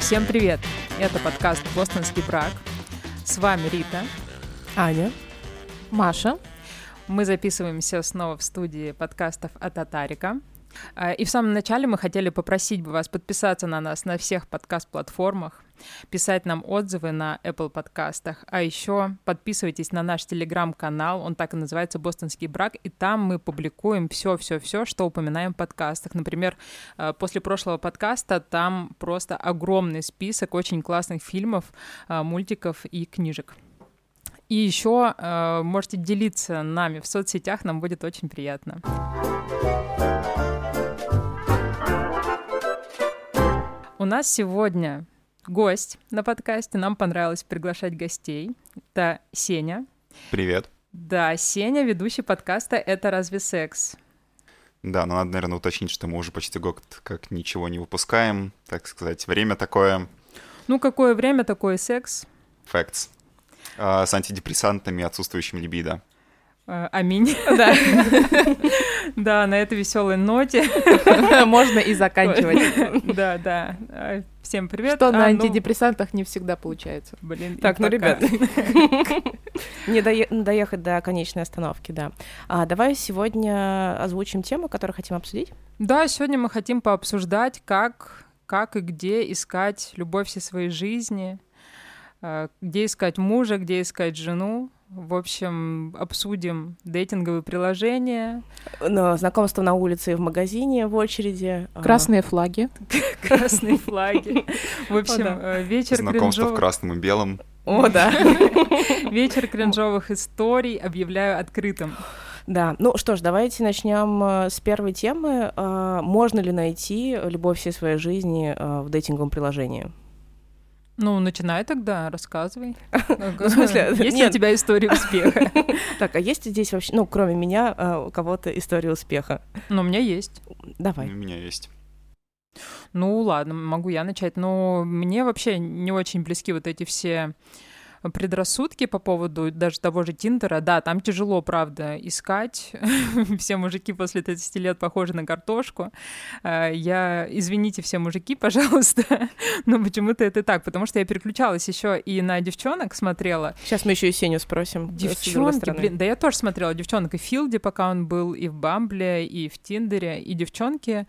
Всем привет! Это подкаст «Бостонский брак». С вами Рита, Аня, Маша. Мы записываемся снова в студии подкастов от Татарика. А, и в самом начале мы хотели попросить бы вас подписаться на нас на всех подкаст-платформах, писать нам отзывы на Apple подкастах, а еще подписывайтесь на наш телеграм-канал, он так и называется «Бостонский брак», и там мы публикуем все-все-все, что упоминаем в подкастах. Например, а, после прошлого подкаста там просто огромный список очень классных фильмов, а, мультиков и книжек. И еще э, можете делиться нами в соцсетях, нам будет очень приятно. У нас сегодня гость на подкасте. Нам понравилось приглашать гостей. Это Сеня. Привет. Да, Сеня, ведущий подкаста «Это разве секс?». Да, но надо, наверное, уточнить, что мы уже почти год как ничего не выпускаем, так сказать, время такое. Ну, какое время, такой секс. Facts. А, с антидепрессантами, отсутствующим либидо. А, аминь. Да. Да, на этой веселой ноте. Можно и заканчивать. Да, да. А, всем привет. Что на ну, антидепрессантах не всегда получается. Блин, так, ну, ребят, не доехать до конечной остановки, да. А давай сегодня озвучим тему, которую хотим обсудить. Да, сегодня мы хотим пообсуждать, как, как и где искать любовь всей своей жизни, а, где искать мужа, где искать жену. В общем, обсудим дейтинговые приложения. Но знакомство на улице и в магазине в очереди. А. Красные флаги. Красные флаги. В общем, э, вечер Знакомство в красном и белом. О, да. Вечер кринжовых историй объявляю открытым. Да, ну что ж, давайте начнем э, с первой темы. А, можно ли найти любовь всей своей жизни э, в дейтинговом приложении? Ну, начинай тогда, рассказывай. В смысле? Есть у тебя история успеха? Так, а есть здесь вообще, ну, кроме меня, а, у кого-то история успеха? Ну, у меня есть. Давай. У меня есть. Ну, ладно, могу я начать. Но мне вообще не очень близки вот эти все предрассудки по поводу даже того же Тиндера. Да, там тяжело, правда, искать. все мужики после 30 лет похожи на картошку. А, я, извините, все мужики, пожалуйста, но почему-то это так, потому что я переключалась еще и на девчонок смотрела. Сейчас мы еще и Сеню спросим. Девчонки, блин, да я тоже смотрела девчонок и в Филде, пока он был, и в Бамбле, и в Тиндере, и девчонки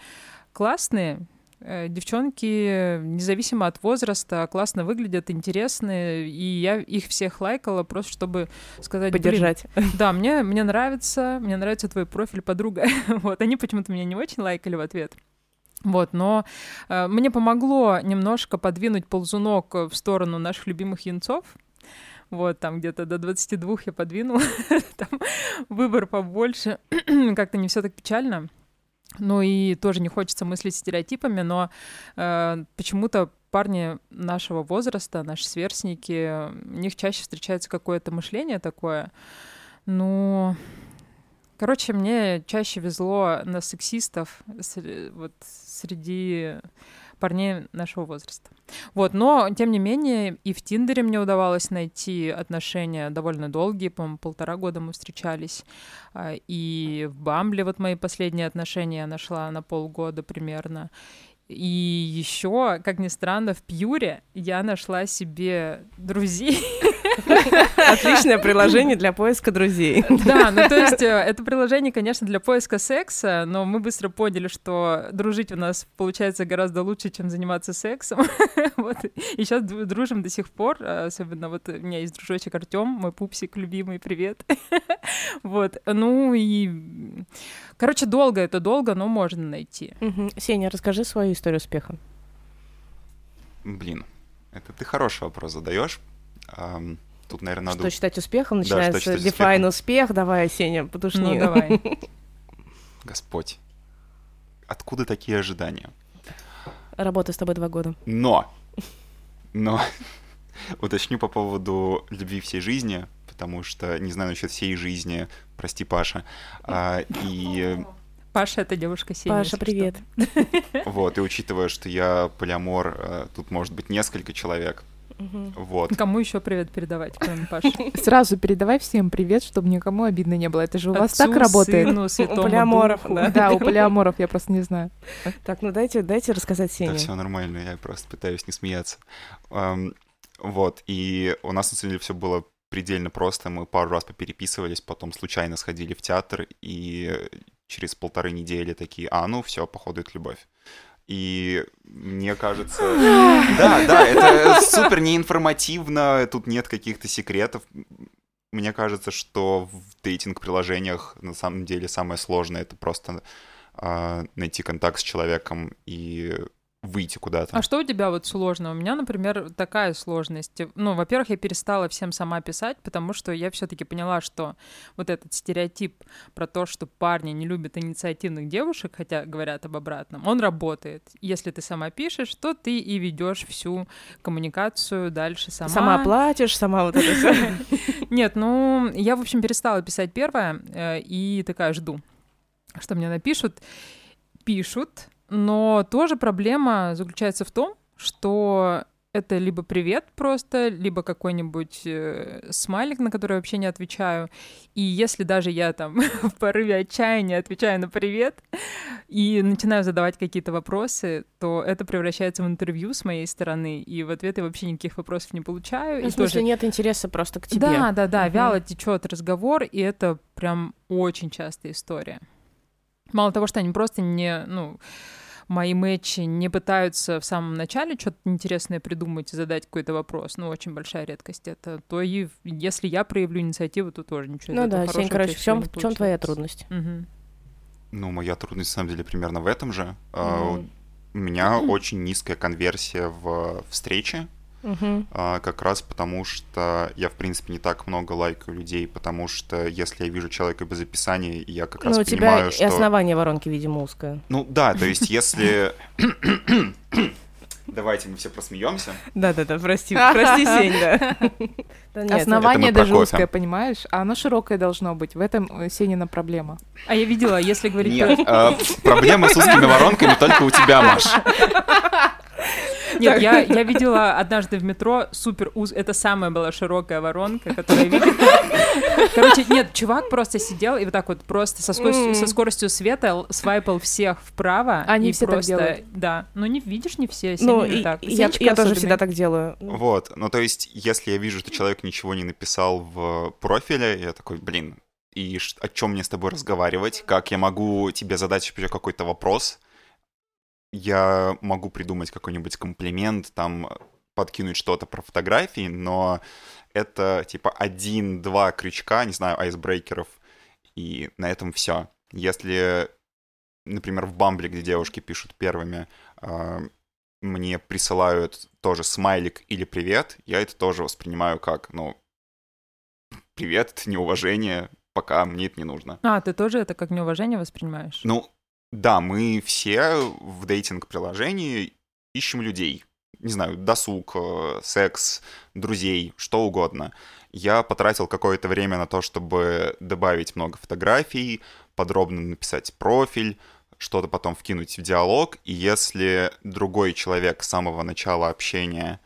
классные, Э, девчонки, независимо от возраста, классно выглядят, интересные, и я их всех лайкала просто, чтобы сказать... Поддержать. Да, мне, мне нравится, мне нравится твой профиль, подруга. вот, они почему-то меня не очень лайкали в ответ. Вот, но э, мне помогло немножко подвинуть ползунок в сторону наших любимых янцов, вот, там где-то до 22 я подвинула, там выбор побольше, как-то не все так печально. Ну и тоже не хочется мыслить стереотипами, но э, почему-то парни нашего возраста, наши сверстники, у них чаще встречается какое-то мышление такое. Ну, короче, мне чаще везло на сексистов вот среди парней нашего возраста. Вот, но, тем не менее, и в Тиндере мне удавалось найти отношения довольно долгие, по-моему, полтора года мы встречались, а, и в Бамбле вот мои последние отношения я нашла на полгода примерно, и еще, как ни странно, в Пьюре я нашла себе друзей. Отличное приложение для поиска друзей. Да, ну то есть э, это приложение, конечно, для поиска секса, но мы быстро поняли, что дружить у нас получается гораздо лучше, чем заниматься сексом. Вот. И сейчас дружим до сих пор, особенно вот у меня есть дружочек Артем, мой пупсик любимый, привет. Вот, ну и... Короче, долго это долго, но можно найти. Сеня, расскажи свою историю успеха. Блин, это ты хороший вопрос задаешь. Тут, наверное, надо... Что считать успехом? Начинается да, define успех. Давай, Сеня, потушни. Ну, давай. Господь, откуда такие ожидания? Работаю с тобой два года. Но, но, уточню по поводу любви всей жизни, потому что не знаю насчет всей жизни, прости, Паша. А, и Паша — это девушка Сеня. Паша, привет. Вот, и учитывая, что я полиамор, э, тут может быть несколько человек, Вот. Кому еще привет передавать, кроме Паши? Сразу передавай всем привет, чтобы никому обидно не было. Это же у вас так работает. сыну, святому полиаморов, да. Да, у полиаморов, я просто не знаю. Так, ну дайте, дайте рассказать Да Сене. все нормально, я просто пытаюсь не смеяться. Вот, и у нас на самом деле все было предельно просто. Мы пару раз попереписывались, потом случайно сходили в театр, и через полторы недели такие, а, ну все, походу, это любовь. И мне кажется... Да, да, это супер неинформативно, тут нет каких-то секретов. Мне кажется, что в дейтинг-приложениях на самом деле самое сложное — это просто а, найти контакт с человеком и выйти куда-то. А что у тебя вот сложно? У меня, например, такая сложность. Ну, во-первых, я перестала всем сама писать, потому что я все-таки поняла, что вот этот стереотип про то, что парни не любят инициативных девушек, хотя говорят об обратном, он работает. Если ты сама пишешь, то ты и ведешь всю коммуникацию дальше сама. Сама платишь, сама вот это все. Нет, ну, я, в общем, перестала писать первое э, и такая жду, что мне напишут. Пишут, но тоже проблема заключается в том, что это либо привет просто, либо какой-нибудь э, смайлик, на который я вообще не отвечаю. И если даже я там в порыве отчаяния отвечаю на привет и начинаю задавать какие-то вопросы, то это превращается в интервью с моей стороны, и в ответ я вообще никаких вопросов не получаю. Ну, и в смысле, тоже нет интереса просто к тебе. да, да, да, Мгм. вяло течет разговор, и это прям очень частая история. Мало того, что они просто не, ну, мои матчи не пытаются в самом начале что-то интересное придумать и задать какой-то вопрос, ну, очень большая редкость это, то и если я проявлю инициативу, то тоже ничего Ну да, Сень, короче, в чем, в чем твоя трудность? Мгм. Ну, моя трудность, на самом деле, примерно в этом же. А, Мгм. У меня очень низкая конверсия в встречи, Мгм. а, как раз потому, что я, в принципе, не так много лайкаю людей, потому что если я вижу человека без описания, я как раз Ну, у тебя понимаю, и что... основание воронки, видимо, узкое. Ну, да, то есть если... Давайте мы все просмеемся. Да-да-да, прости, прости, Сень, да. Основание даже узкое, понимаешь? А оно широкое должно быть. В этом э, Сенина проблема. А я видела, если говорить. Нет, а, проблема с узкими воронками только у тебя, Маш. Нет, я, я видела однажды в метро супер уз... Это самая была широкая воронка, которую я видела. Короче, нет, чувак просто сидел и вот так вот просто со скоростью, со скоростью света свайпал всех вправо. Они и все так просто... делают. Да, ну не видишь, не все, Ну, и- так. я, я тоже всегда так делаю. Вот, ну то есть, если я вижу, что человек ничего не написал в профиле, я такой, блин, и о чем мне с тобой разговаривать? Как я могу тебе задать вообще какой-то вопрос? Я могу придумать какой-нибудь комплимент, там подкинуть что-то про фотографии, но это типа один-два крючка, не знаю, айсбрейкеров, и на этом все. Если, например, в Бамбле, где девушки пишут первыми, а, мне присылают тоже смайлик или привет, я это тоже воспринимаю как, ну, привет, неуважение, пока мне это не нужно. А, ты тоже это как неуважение воспринимаешь? Ну, да, мы все в дейтинг-приложении ищем людей. Не знаю, досуг, э, секс, друзей, что угодно. Я потратил какое-то время на то, чтобы добавить много фотографий, подробно написать профиль, что-то потом вкинуть в диалог, и если другой человек с самого начала общения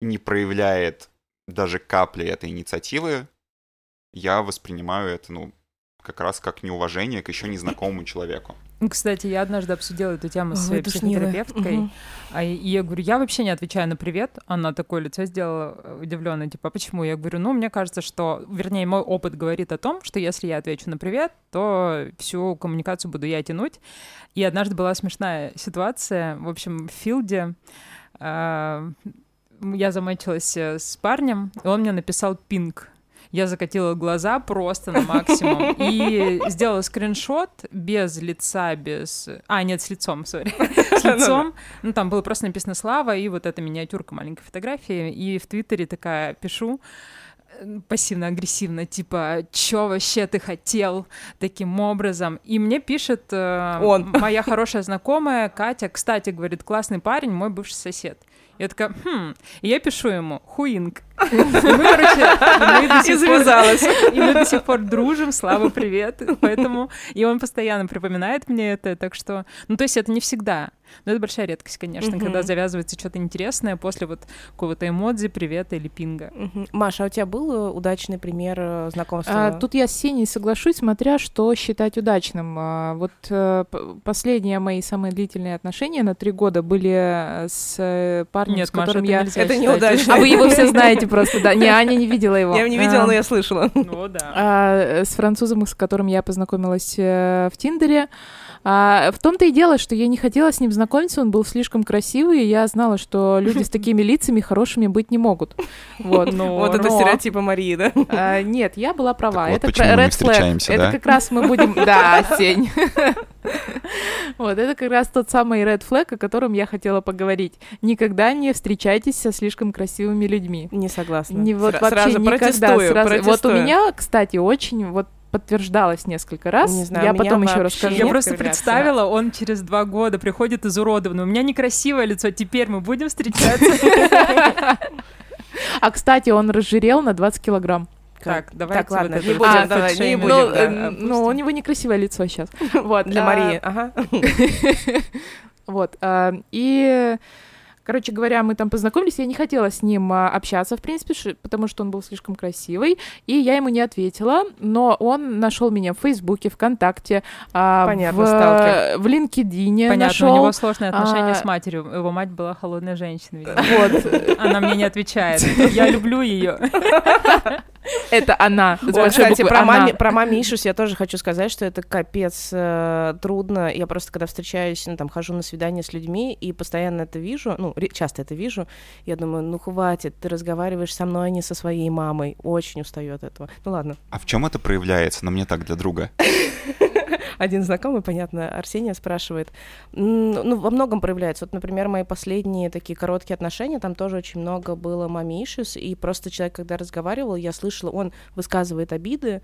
не проявляет даже капли этой инициативы, я воспринимаю это, ну, как раз как неуважение к еще незнакомому человеку. Ну, Кстати, я однажды обсудила эту тему со Ой, своей психотерапевткой. Мгм. А и я говорю, я вообще не отвечаю на привет. Она такое лицо сделала удивленное, типа, а почему? Я говорю, ну, мне кажется, что, вернее, мой опыт говорит о том, что если я отвечу на привет, то всю коммуникацию буду я тянуть. И однажды была смешная ситуация. В общем, в Филде а, я замочилась э, с парнем, и он мне написал пинг. Я закатила глаза просто на максимум и сделала скриншот без лица, без... А, нет, с лицом, сори. С лицом. Ну, там было просто написано «Слава», и вот эта миниатюрка маленькой фотографии. И в Твиттере такая пишу, э, пассивно-агрессивно, типа, чё вообще ты хотел таким образом? И мне пишет э, Он. моя хорошая знакомая Катя, кстати, говорит, классный парень, мой бывший сосед. Я такая, хм, и я пишу ему, хуинг. И мы, короче, мы до И сих пор- завязалась. И мы до сих пор дружим, Слава, привет. Поэтому, и он постоянно припоминает мне это, так что, ну, то есть это не всегда. Но это большая редкость, конечно, Мгм. когда завязывается что-то интересное после вот какого-то эмодзи, привета или пинга. Мгм. Маша, а у тебя был э, удачный пример э, знакомства? А, тут я с Сеней соглашусь, смотря что считать удачным. А, вот п- последние мои самые длительные отношения на три года были с парнем, Нет, с Маша, которым это я... Это считать. неудачно. А вы его все знаете просто, да? Не, Аня не видела его. Я его не видела, А, но я слышала. Ну да. а, с французом, с которым я познакомилась в Тиндере. А, в том-то и дело, что я не хотела с ним знакомиться, он был слишком красивый, и я знала, что люди с такими лицами хорошими быть не могут. Вот. Но- Вот это но- стереотипы Марии, да? А, нет, я была права. Так вот это почему кра- мы red flag. встречаемся, Это да? как раз мы будем... Да, Сень. Вот, это как раз тот самый red flag, о котором я хотела поговорить. Никогда не встречайтесь со слишком красивыми людьми. Не согласна. Не вот Сра- вообще сразу никогда. протестую, сразу. Вот у протестую. меня, кстати, очень вот подтверждалось несколько раз. Не знаю, я потом еще расскажу. Я просто представила, он через два года приходит изуродованный. У меня некрасивое лицо, теперь мы будем встречаться. А, кстати, он разжирел на 20 килограмм. Так, давайте Так, ладно, вот не будем, давай, не будем, ну, да, э, ну, у него некрасивое лицо сейчас. Вот. Для а, Марии, ага. Вот. а, И, короче говоря, мы там познакомились, я не хотела с ним а, общаться, в принципе, потому что он был слишком красивый, и я ему не ответила, но он нашел меня в Фейсбуке, ВКонтакте, а, Понятно, в, сталкер. в LinkedIn Понятно, нашел. у него сложные отношения А, с матерью. Его мать была холодной женщиной. видимо. Вот, Она мне не отвечает. Я люблю ее. это она. большой кстати, буквы про, «она». маме, про мамишус я тоже хочу сказать, что это капец э, трудно. Я просто, когда встречаюсь, ну, там, хожу на свидание с людьми и постоянно это вижу, ну, часто это вижу, я думаю, ну, хватит, ты разговариваешь со мной, а не со своей мамой. Очень устаю от этого. Ну, ладно. А в чем это проявляется? На мне так для друга. Один знакомый, понятно, Арсения спрашивает. Ну, во многом проявляется. Вот, например, мои последние такие короткие отношения, там тоже очень много было мамишис, и просто человек, когда разговаривал, я слышала, он высказывает обиды,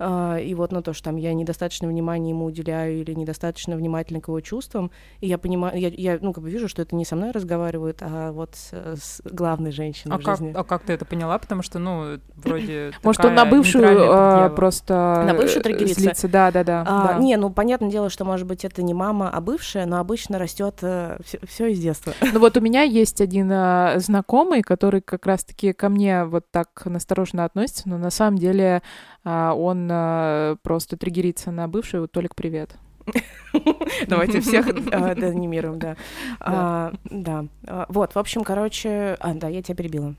и вот на то, что там я недостаточно внимания ему уделяю или недостаточно внимательна к его чувствам, и я понимаю, я, я, ну, как бы вижу, что это не со мной разговаривают, а вот с, с главной женщиной А в как, жизни. а как ты это поняла? Потому что, ну, вроде Может, он на бывшую а, просто На бывшую э, триггерится? злится. Да, да, да. А, да. Не, ну понятное дело, что может быть это не мама, а бывшая, но обычно растет все, из детства. Ну вот у меня есть один а, знакомый, который как раз-таки ко мне вот так настороженно относится, но на самом деле а, он а, просто триггерится на бывшую. Толик, привет. Давайте всех а, деанимируем, да. А, Да. А, Вот, в общем, короче... А, да, я тебя перебила.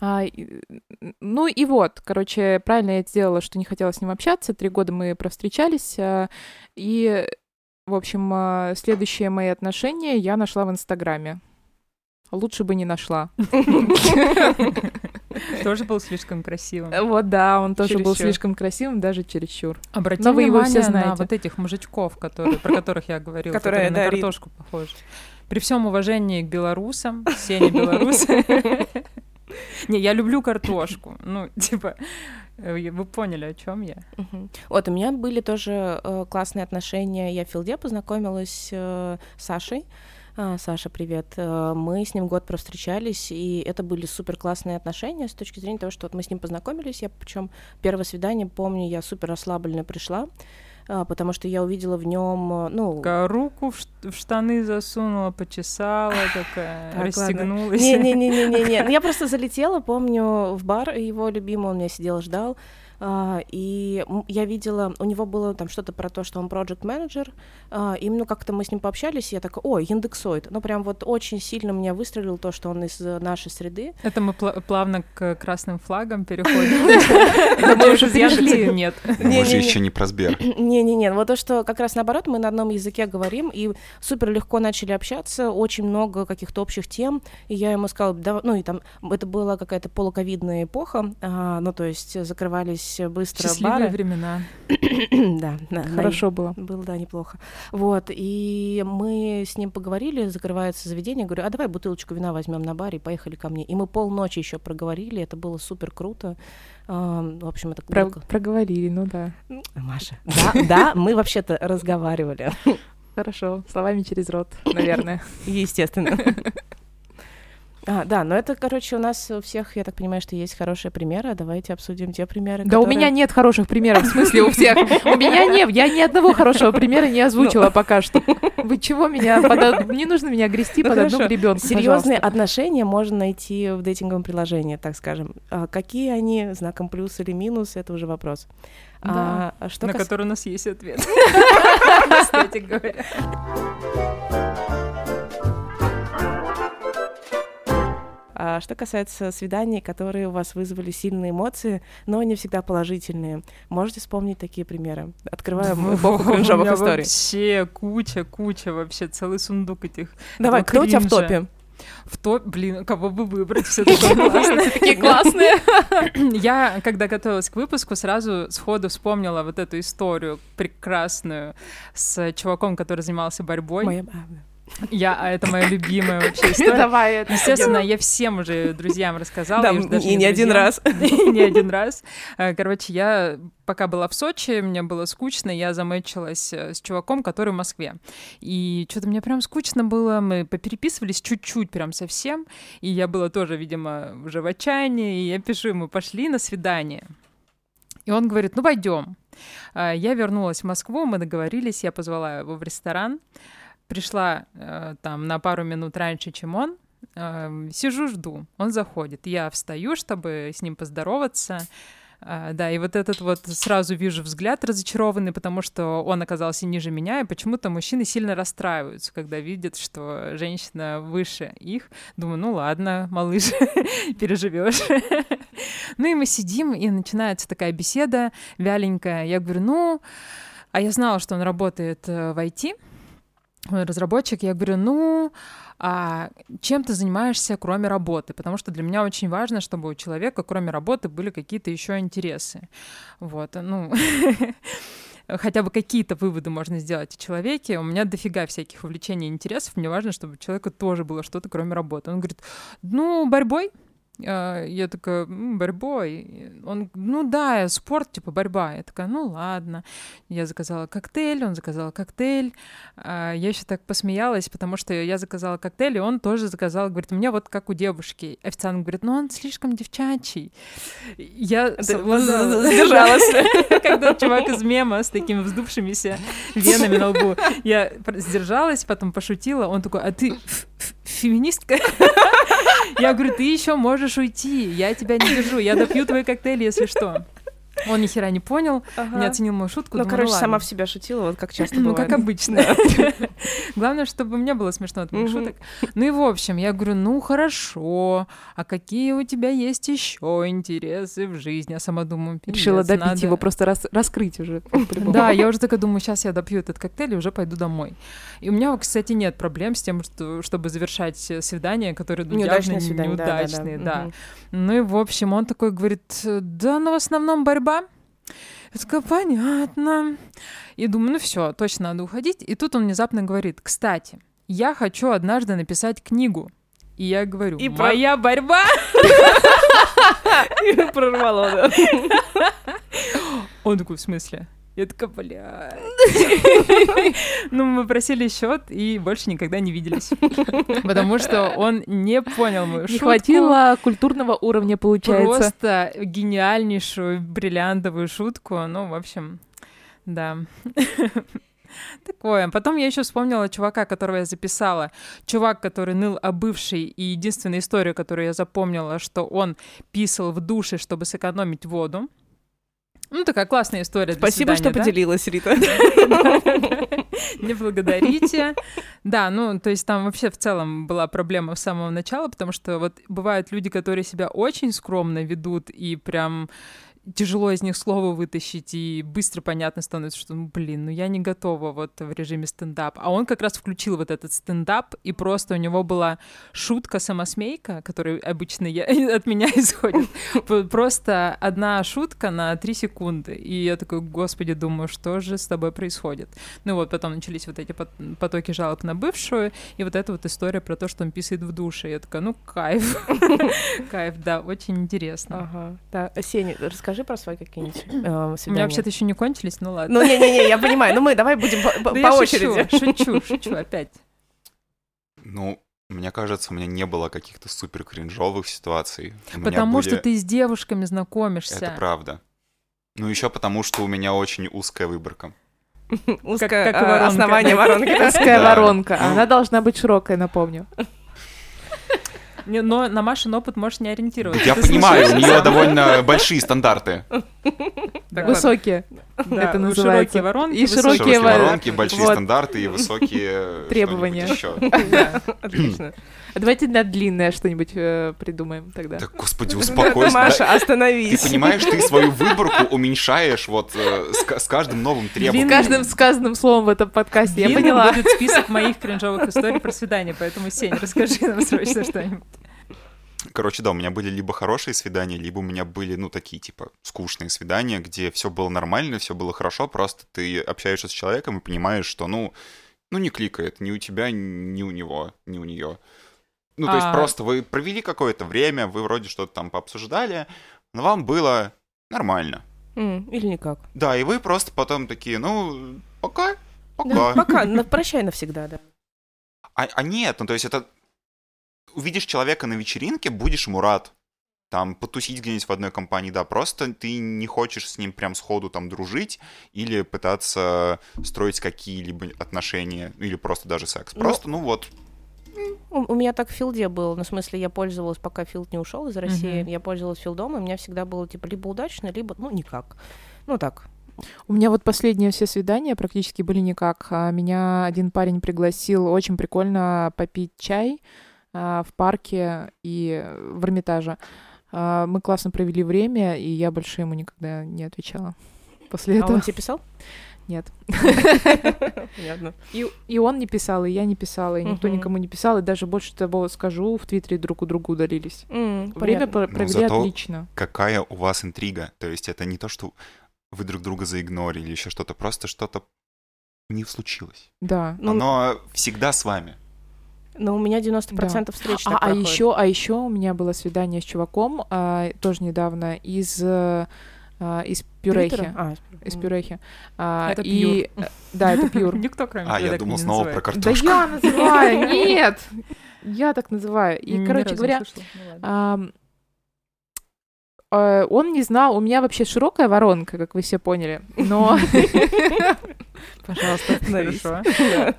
А, ну и вот, короче, правильно я сделала, что не хотела с ним общаться. Три года мы провстречались. а, и, в общем, а, следующие мои отношения я нашла в Инстаграме. Лучше бы не нашла. Тоже был слишком красивым. Вот, да, он тоже был слишком красивым, даже чересчур. Обрати Но вы его все на знаете. вот этих мужичков, которые, про которых я говорила, Которые, которые на да, картошку похожи. При всем уважении к белорусам, Сеня белорус. Не, я люблю картошку. Ну, типа, э, вы поняли, о чем я. Вот, у меня были тоже э, классные отношения. Я в Филде познакомилась э, с Сашей. А, Саша, привет. Э, Мы с ним год провстречались, и это были супер классные отношения с точки зрения того, что вот мы с ним познакомились. Я причем первое свидание, помню, я супер расслабленно пришла, а, потому что я увидела в нем, ну, Такая руку в штаны засунула, почесала, такая, Так, расстегнулась. Не-не-не-не-не. Ну, Я просто залетела, помню, в бар его любимый, он меня сидел, ждал. А, И я видела, у него было там что-то про то, что он проект менеджер И ну как-то мы с ним пообщались, и я такая, ой, индексоид. Ну прям вот очень сильно меня выстрелил то, что он из э, нашей среды. Это мы пла- плавно к красным флагам переходим. Мы уже перешли. Нет. Мы же еще не про Сбер. Не-не-не, вот то, что как раз наоборот, мы на одном языке говорим, и супер легко начали общаться, очень много каких-то общих тем, и я ему сказала, ну и там, это была какая-то полуковидная эпоха, а, ну то есть закрывались быстро Счастливые бары. времена. Да, да, Хорошо было. Было, да, неплохо. Вот, и мы с ним поговорили, закрывается заведение, говорю, а давай бутылочку вина возьмем на баре, и поехали ко мне. И мы полночи еще проговорили, это было супер круто. А, В общем, это Про- проговорили, ну да. Маша. Да, да, мы вообще-то разговаривали. Хорошо, словами через рот, наверное. Естественно. А, да, но это, короче, у нас у всех, я так понимаю, что есть хорошие примеры. Давайте обсудим те примеры, Да у которые- меня нет хороших примеров, в смысле у всех. У меня нет, я ни одного хорошего примера не озвучила пока что. Вы чего меня Не нужно меня грести Ну, под одну гребенку, Серьезные отношения можно найти в дейтинговом приложении, так скажем. А какие они, знаком плюс или минус, это уже вопрос. Да. А, на который у нас есть ответ. Кстати говоря. А что касается свиданий, которые у вас вызвали сильные эмоции, но не всегда положительные, можете вспомнить такие примеры? Открываем эпоху кринжовых историй. Вообще куча, куча вообще, целый сундук этих. Давай, кто у тебя в топе? В топ, блин, кого бы выбрать, все. Такие классные. Я, когда готовилась к выпуску, сразу сходу вспомнила вот эту историю прекрасную с чуваком, который занимался борьбой. Моя- Я, а это моя любимая вообще история. Давай это. Естественно, я всем уже друзьям рассказала. Да, и даже и не один раз. Не один раз. Э, Короче, я пока была в Сочи, мне было скучно, я замечилась э, с чуваком, который в Москве. И что-то мне прям скучно было, мы попереписывались чуть-чуть, прям совсем. И я была тоже, видимо, уже в отчаянии, и я пишу ему, пошли на свидание. И он говорит, ну пойдем. А, Я вернулась в Москву, мы договорились, я позвала его в ресторан. Пришла э, там на пару минут раньше, чем он. Эм, Сижу, жду. Он заходит. Я встаю, чтобы с ним поздороваться. А, Да, и вот этот вот сразу вижу взгляд разочарованный, потому что он оказался ниже меня, и почему-то мужчины сильно расстраиваются, когда видят, что женщина выше их. Думаю, ну ладно, малыш, переживешь. Ну и мы сидим, и начинается такая беседа вяленькая. Я говорю, ну, а я знала, что он работает э, в IT, разработчик, я говорю, ну, а чем ты занимаешься, кроме работы? Потому что для меня очень важно, чтобы у человека, кроме работы, были какие-то еще интересы. Вот, ну, хотя бы какие-то выводы можно сделать о человеке. У меня дофига всяких увлечений и интересов. Мне важно, чтобы у человека тоже было что-то, кроме работы. Он говорит, ну, борьбой. А, Я такая, «М, борьбой. Он, ну да, спорт, типа борьба. Я такая, ну ладно. Я заказала коктейль, он заказал коктейль. А, Я еще так посмеялась, потому что я заказала коктейль, и он тоже заказал, говорит, у меня вот как у девушки. Официант говорит, ну он слишком девчачий. Я. Сдержалась. Когда чувак из мема с такими вздувшимися венами на лбу. Я сдержалась, потом пошутила. Он такой, а ты феминистка? Я говорю, ты еще можешь уйти, я тебя не держу, я допью твой коктейль, если что. Он ни хера не понял, не оценил мою шутку. Ну, думаю, короче, ладно. сама в себя шутила, вот как часто Ну, бывает. как обычно. Главное, чтобы мне было смешно от моих шуток. Ну и в общем, я говорю, ну хорошо, а какие у тебя есть еще интересы в жизни? Я сама думаю, Решила «Пиздец, добить надо». его, просто рас- раскрыть уже. Да, я уже такая думаю, сейчас я допью этот коктейль и уже пойду домой. И у меня, кстати, нет проблем с тем, что, чтобы завершать свидания, которые ну, явно Неудачные да, неудачные, да. Ну и, в общем, он такой говорит, да, ну, в основном борьба. Я такая, понятно. И думаю, ну все, точно надо уходить. И тут он внезапно говорит, кстати, я хочу однажды написать книгу. И я говорю, И про- моя борьба. Прорвало, да. Он такой, в смысле? Я такая, бля. Ну, мы просили счет и больше никогда не виделись. Потому что он не понял мою Не шутку. хватило культурного уровня, получается. Просто гениальнейшую, бриллиантовую шутку. Ну, в общем, да. Такое. Потом я еще вспомнила чувака, которого я записала. Чувак, который ныл о бывшей, и единственная история, которую я запомнила, что он писал в душе, чтобы сэкономить воду. Ну, такая классная история Спасибо, что свидания, да? поделилась, Рита. Не благодарите. Да, ну, то есть там вообще в целом была проблема с самого начала, потому что вот бывают люди, которые себя очень скромно ведут и прям тяжело из них слово вытащить, и быстро понятно становится, что, ну, блин, ну я не готова вот в режиме стендап. А он как раз включил вот этот стендап, и просто у него была шутка-самосмейка, которая обычно я, от меня исходит. Просто одна шутка на три секунды. И я такой, господи, думаю, что же с тобой происходит? Ну вот, потом начались вот эти пот- потоки жалоб на бывшую, и вот эта вот история про то, что он писает в душе. Я такая, ну, кайф. Кайф, да, очень интересно. Ага. Да, Сеня, расскажи про свои какие-нибудь э, У меня свидания. вообще-то еще не кончились, ну ладно. Ну, не-не-не, я понимаю. Ну, мы давай будем по- очереди. шучу, шучу, опять. Ну, Мне кажется, у меня не было каких-то супер кринжовых ситуаций. У Потому были- что ты с девушками знакомишься. Это правда. Ну, еще потому, что у меня очень узкая выборка. Узкое а, воронка. основание воронки. Узкая воронка. Ну. Она должна быть широкая, напомню. Не- Но на Машин опыт можешь не ориентироваться. Я Ты понимаю, у нее довольно большие стандарты. Высокие. Да, это называется. Широкие воронки, И высокие- широкие Широкие во- воронки, большие вот. стандарты и высокие Требования. что-нибудь еще. Да. Отлично. Давайте на длинное что-нибудь э, придумаем тогда. Да, господи, успокойся. Маша, да. Ты остановись. понимаешь, ты свою выборку уменьшаешь вот э, с ка- с каждым новым С требованием. каждым сказанным словом в этом подкасте, я поняла. будет список моих кринжовых историй про свидание, поэтому, Сень, расскажи нам срочно что-нибудь. Короче, да, у меня были либо хорошие свидания, либо у меня были, ну, такие, типа, скучные свидания, где все было нормально, все было хорошо, просто ты общаешься с человеком и понимаешь, что, ну, ну, не кликает ни у тебя, ни у него, ни у нее. Ну, то есть А. просто вы провели какое-то время, вы вроде что-то там пообсуждали, но вам было нормально. М, Или никак. Да, и вы просто потом такие, ну, пока, Да, пока. Пока, на- прощай навсегда, да. А, а нет, ну то есть это... Увидишь человека на вечеринке, будешь ему рад. Там, потусить где-нибудь в одной компании, да, просто ты не хочешь с ним прям сходу там дружить или пытаться строить какие-либо отношения, или просто даже секс. Ну, Просто, ну вот, У, у меня так в филде было. Ну, в смысле, я пользовалась, пока филд не ушел из России, Мгм. я пользовалась филдом, и у меня всегда было, типа, либо удачно, либо, ну, никак. Ну, так. У меня вот последние все свидания практически были никак. А, Меня один парень пригласил очень прикольно попить чай в парке и в Эрмитаже. А, Мы классно провели время, и я больше ему никогда не отвечала. После А этого он тебе писал? нет. Понятно. И, и он не писал, и я не писала, и никто никому не писал, и даже больше того скажу, в Твиттере друг у друга удалились. Время Ну, провели отлично. какая у вас интрига. То есть это не то, что вы друг друга заигнорили или еще что-то, просто что-то не случилось. Да. Ну, Оно всегда с вами. Но у меня 90% встреч А, так а проходит. еще, а еще у меня было свидание с чуваком, а, тоже недавно, из, э, а, из Пюрехи. Твиттера? А, Из. Пюрехи. А, Это и, э, Да, это Пюр. Никто, кроме А, я думал снова про Да картошку. я называю, нет! Я так называю. И, короче говоря, слышала. Ну ладно. ам, э, он не знал, у меня вообще широкая воронка, как вы все поняли, но, Пожалуйста. Хорошо.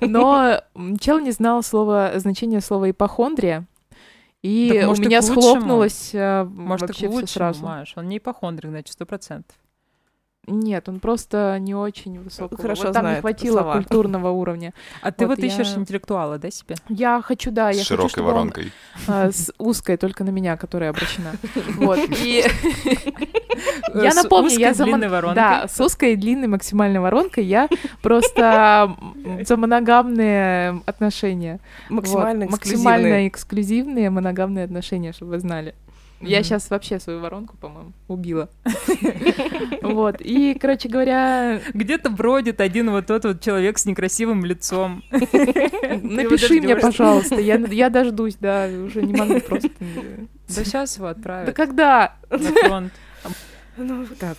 но чел не знал слова, значение слова ипохондрия, и Так, у может, меня схлопнулось э, Может, вообще все сразу. Маш. Он не ипохондрик, значит, сто процентов. Нет, он просто не очень высокого. Хорошо вот там не знает хватило слова. культурного уровня. А ты Вот вот, ищешь я- интеллектуала, да, себе? Я хочу, да, С я хочу, широкой чтобы он воронкой. а, с узкой, только на меня, которая обращена. Вот. И я напомню, я за длинной мон- воронкой. Да, с узкой и длинной максимальной воронкой я просто за моногамные отношения. Максимально эксклюзивные. Максимально эксклюзивные моногамные отношения, чтобы вы знали. Я сейчас вообще свою воронку, по-моему, убила. Вот. И, короче говоря, Где-то бродит один вот тот вот человек с некрасивым лицом. напиши мне, пожалуйста. Я, дождусь, да, уже не могу просто. Да сейчас его Да отправят когда? на фронт. Ну, так.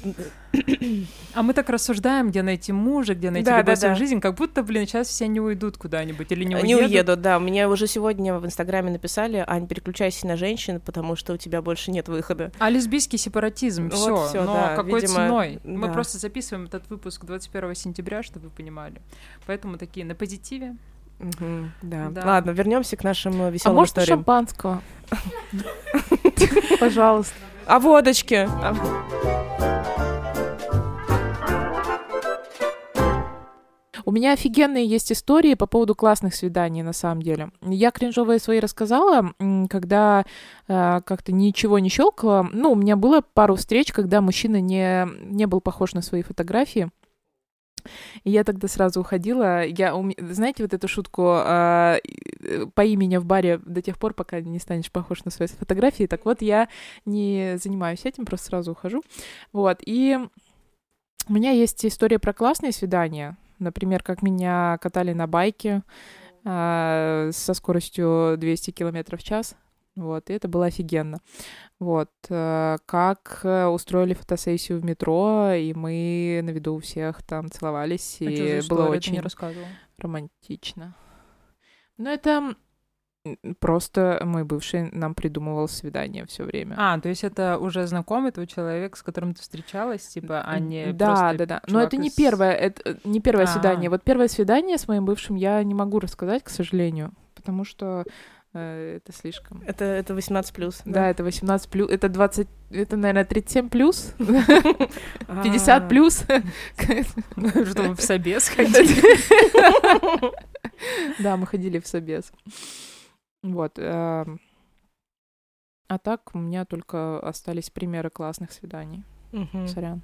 А мы так рассуждаем, где найти мужа, где найти Да, любовь да, в свою да. жизнь, как будто, блин, сейчас все не уйдут куда-нибудь или не Не уедут. уедут, да. Мне уже сегодня в Инстаграме написали, Ань, переключайся на женщин, потому что у тебя больше нет выхода. А лесбийский сепаратизм, Вот все. всё, Но да, какой видимо, ценой? Мы да. просто записываем этот выпуск 21 сентября, чтобы вы понимали. Поэтому такие на позитиве. Мгм, да. Да. Ладно, вернемся к нашим А веселым может, историям. шампанского? Пожалуйста. А водочки? У меня офигенные есть истории по поводу классных свиданий, на самом деле. Я кринжовые свои рассказала, когда э, как-то ничего не щелкало. Ну, у меня было пару встреч, когда мужчина не, не был похож на свои фотографии. И я тогда сразу уходила. Я, знаете, вот эту шутку э, э, по имени в баре до тех пор, пока не станешь похож на свои фотографии. Так вот, я не занимаюсь этим, просто сразу ухожу. Вот. И у меня есть история про классные свидания. Например, как меня катали на байке а, со скоростью 200 километров в час. Вот, и это было офигенно. Вот, э, как э, устроили фотосессию в метро, и мы на виду у всех там целовались, А и история? было очень романтично. Ну, это... Просто мой бывший нам придумывал свидание все время. А, то есть это уже знакомый твой человек, с которым ты встречалась, типа, а не да, просто да, да. Но это не первое, это э, не первое А. свидание. Вот первое свидание с моим бывшим я не могу рассказать, к сожалению, потому что это слишком. Это, это 18 плюс. Да, это 18 плюс, это 20, это, наверное, 37 плюс, А. 50 плюс. Чтобы в собес ходить. Да, мы ходили в собес. Вот. эм. А так у меня только остались примеры классных свиданий. Сорян.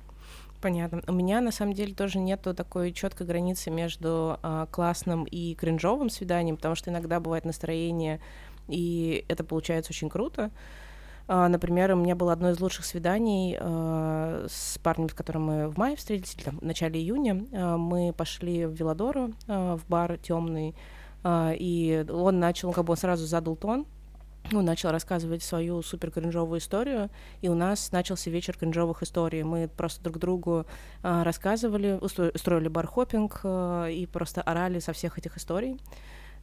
Понятно. У меня на самом деле тоже нету такой четкой границы между а, классным и кринжовым свиданием, потому что иногда бывает настроение, и это получается очень круто. А, Например, у меня было одно из лучших свиданий а, с парнем, с которым мы в мае встретились, или там, в начале июня. А, Мы пошли в Виладору, а, в бар темный, и он начал, как бы он сразу задал тон, он начал рассказывать свою супер кринжовую историю, и у нас начался вечер кринжовых историй. Мы просто друг другу а, рассказывали, устро- устроили бархопинг а, и просто орали со всех этих историй.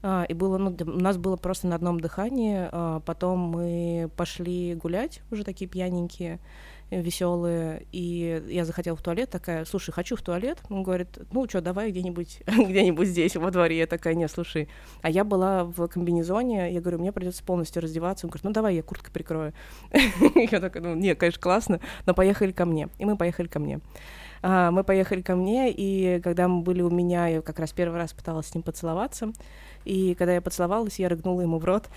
А, и было, ну, у нас было просто на одном дыхании. а, потом мы пошли гулять, уже такие пьяненькие, веселые, и я захотела в туалет, такая, слушай, хочу в туалет. Он говорит, ну что, давай где-нибудь, где-нибудь здесь, во дворе. Я такая, не, слушай. А я была в комбинезоне, я говорю, мне придется полностью раздеваться. Он говорит, ну давай, я курткой прикрою. Я такая, ну, не, конечно, классно, но поехали ко мне. И мы поехали ко мне. А, Мы поехали ко мне, и когда мы были у меня, я как раз первый раз пыталась с ним поцеловаться, и когда я поцеловалась, я рыгнула ему в рот.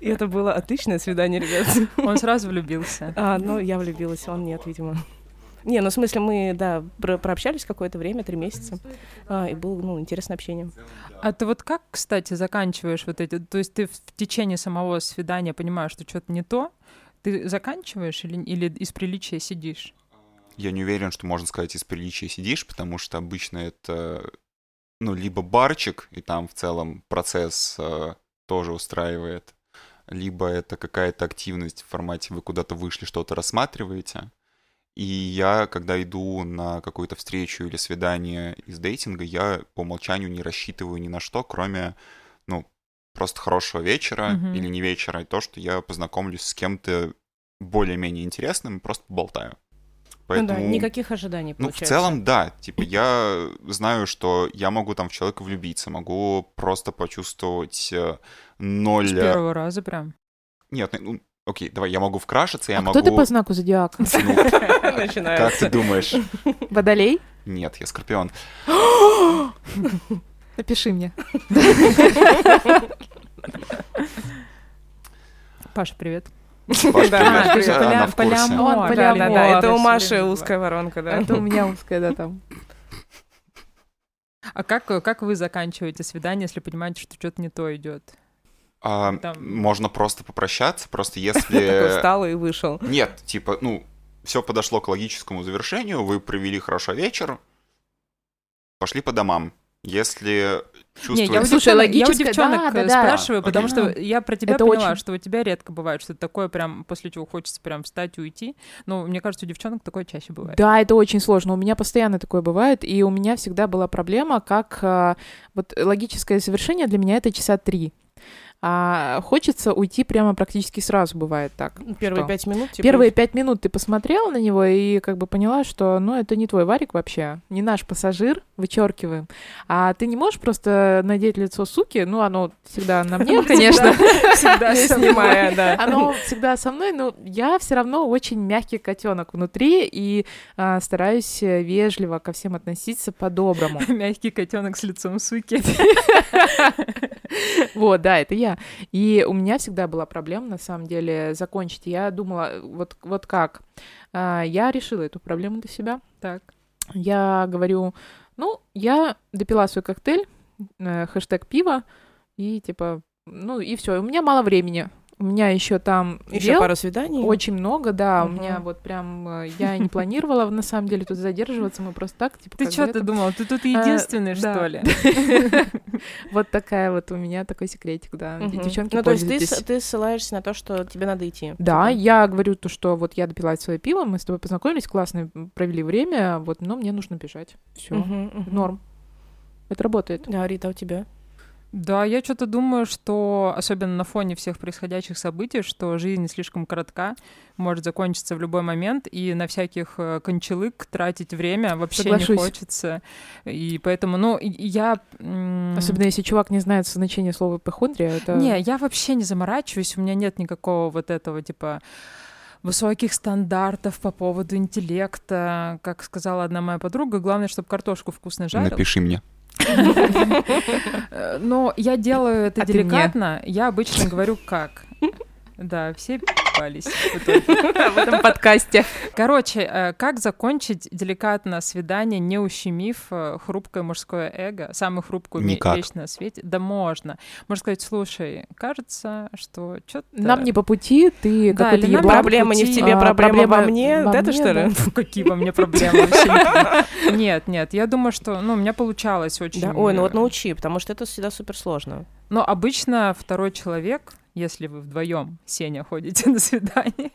И это было отличное свидание, ребят. Он сразу влюбился. А, ну, я влюбилась, он нет, видимо. Не, ну, в смысле, мы, да, про- прообщались какое-то время, три месяца, а, и было, ну, интересное общение. А ты вот как, кстати, заканчиваешь вот эти... То есть ты в течение самого свидания понимаешь, что что-то не то, ты заканчиваешь или, или из приличия сидишь? Я не уверен, что можно сказать из приличия сидишь, потому что обычно это, ну, либо барчик, и там в целом процесс э, тоже устраивает, либо это какая-то активность в формате вы куда-то вышли, что-то рассматриваете. И я, когда иду на какую-то встречу или свидание из дейтинга, я по умолчанию не рассчитываю ни на что, кроме, ну, просто хорошего вечера Мгм. или не вечера, и то, что я познакомлюсь с кем-то более-менее интересным и просто поболтаю. Ну да, никаких ожиданий, Ну, в получается. целом, да. Типа, я знаю, что я могу там в человека влюбиться, могу просто почувствовать э, ноль... С э, первого раза прям. Нет, ну, окей, давай, я могу вкрашиться, я А могу... кто ты по знаку зодиака? Ну, как Начинается. ты думаешь? Водолей? Нет, я скорпион. Напиши мне. Паша, привет. Да, ты же полиамор. Он Да, да, да, полиамор. это у Маши узкая воронка, да. Это у меня узкая, да, там. А как, как вы заканчиваете свидание, если понимаете, что что-то не то идет? А, Там- Можно просто попрощаться, просто Такой если... встал и вышел. Нет, типа, ну, все подошло к логическому завершению, вы провели хорошо вечер, пошли по домам. Если Не, я у. Слушай, девчонок, я у девчонок да, да, э, да. спрашиваю, потому Окей. что я про тебя Это поняла, очень- что у тебя редко бывает что-то такое прям, после чего хочется прям встать и уйти. Но мне кажется, у девчонок такое чаще бывает. Да, это очень сложно. У меня постоянно такое бывает, и у меня всегда была проблема, как а, вот логическое завершение для меня это часа три. А хочется уйти прямо практически сразу, бывает так. Первые Что? пять минут, типа, Первые пять минут ты посмотрела на него и как бы поняла, что, ну, это не твой варик вообще, не наш пассажир, вычеркиваем. А ты не можешь просто надеть лицо суки, ну, оно всегда на мне, конечно, Всегда снимая, да. оно всегда со мной, но я все равно очень мягкий котенок внутри и а, стараюсь э, вежливо ко всем относиться по-доброму. Мягкий котенок с лицом суки. Вот, да, это я. И у меня всегда была проблема, на самом деле, закончить. Я думала, вот, вот как? А, Я решила эту проблему для себя. Так. Я говорю, ну, я допила свой коктейль, э, хэштег пиво, и типа, ну, и все. У меня мало времени. У меня еще там Еще дел пару свиданий. очень много, да. У Мгм. меня вот прям э, я не планировала на самом деле тут задерживаться. Мы просто так, типа. Ты что ты думал? Ты тут единственный, да. что ли? Вот такая вот у меня такой секретик, да. Девчонки, Ну, то есть ты, ссылаешься на то, что тебе надо идти. Да, Типа. я говорю то, что вот я допила свое пиво, мы с тобой познакомились, классно провели время, вот, но мне нужно бежать. Все, норм. Это работает. Да, Рита, у тебя? Да, я что-то думаю, что, особенно на фоне всех происходящих событий, что жизнь слишком коротка, может закончиться в любой момент, и на всяких э, кончелык тратить время вообще Соглашусь. не хочется. И поэтому, ну, я... Особенно если чувак не знает значения слова ипохондрия, это... Не, я вообще не заморачиваюсь, у меня нет никакого вот этого, типа, высоких стандартов по поводу интеллекта. Как сказала одна моя подруга, главное, чтобы картошку вкусно жарил. Напиши мне. Но я делаю это А деликатно. Я обычно говорю как. Да, все пались. в этом подкасте. Короче, э, как закончить деликатно свидание, не ущемив э, хрупкое мужское эго, самую хрупкую вещь на свете? Да можно. Можно сказать, слушай, кажется, что что-то... Нам не по пути, ты Да, какой-то еблан. Проблема не в тебе, а, проблема во мне. во Вот это мне, что ли? Какие во мне проблемы. Нет, нет, я думаю, что, ну, у меня получалось очень... Ой, ну вот э, научи, потому что это всегда супер сложно. Но обычно второй человек, если вы вдвоем, Сеня, ходите на свидание,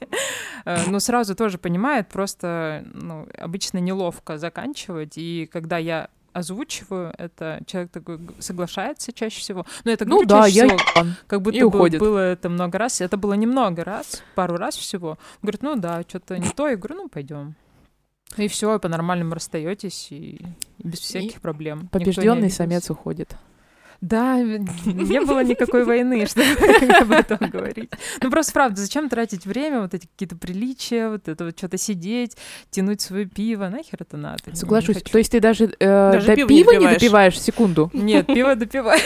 э, ну, сразу тоже понимает, просто, ну, обычно неловко заканчивать, и когда я озвучиваю это, человек такой соглашается чаще всего. Но это Ну да, чаще я всего, как будто и бы уходит. было это много раз. Это было немного раз, пару раз всего. Говорит, ну да, что-то не то. Я говорю, ну пойдем. И все, по-нормальному расстаетесь, и и без всяких проблем. Никто не Побежденный самец уходит. Да, не было никакой войны, чтобы об этом говорить. Ну просто правда, зачем тратить время, вот эти какие-то приличия, вот это вот что-то сидеть, тянуть свое пиво, нахер это надо? Соглашусь. То есть ты даже, э, до пива не допиваешь. секунду? Нет, пиво допивай.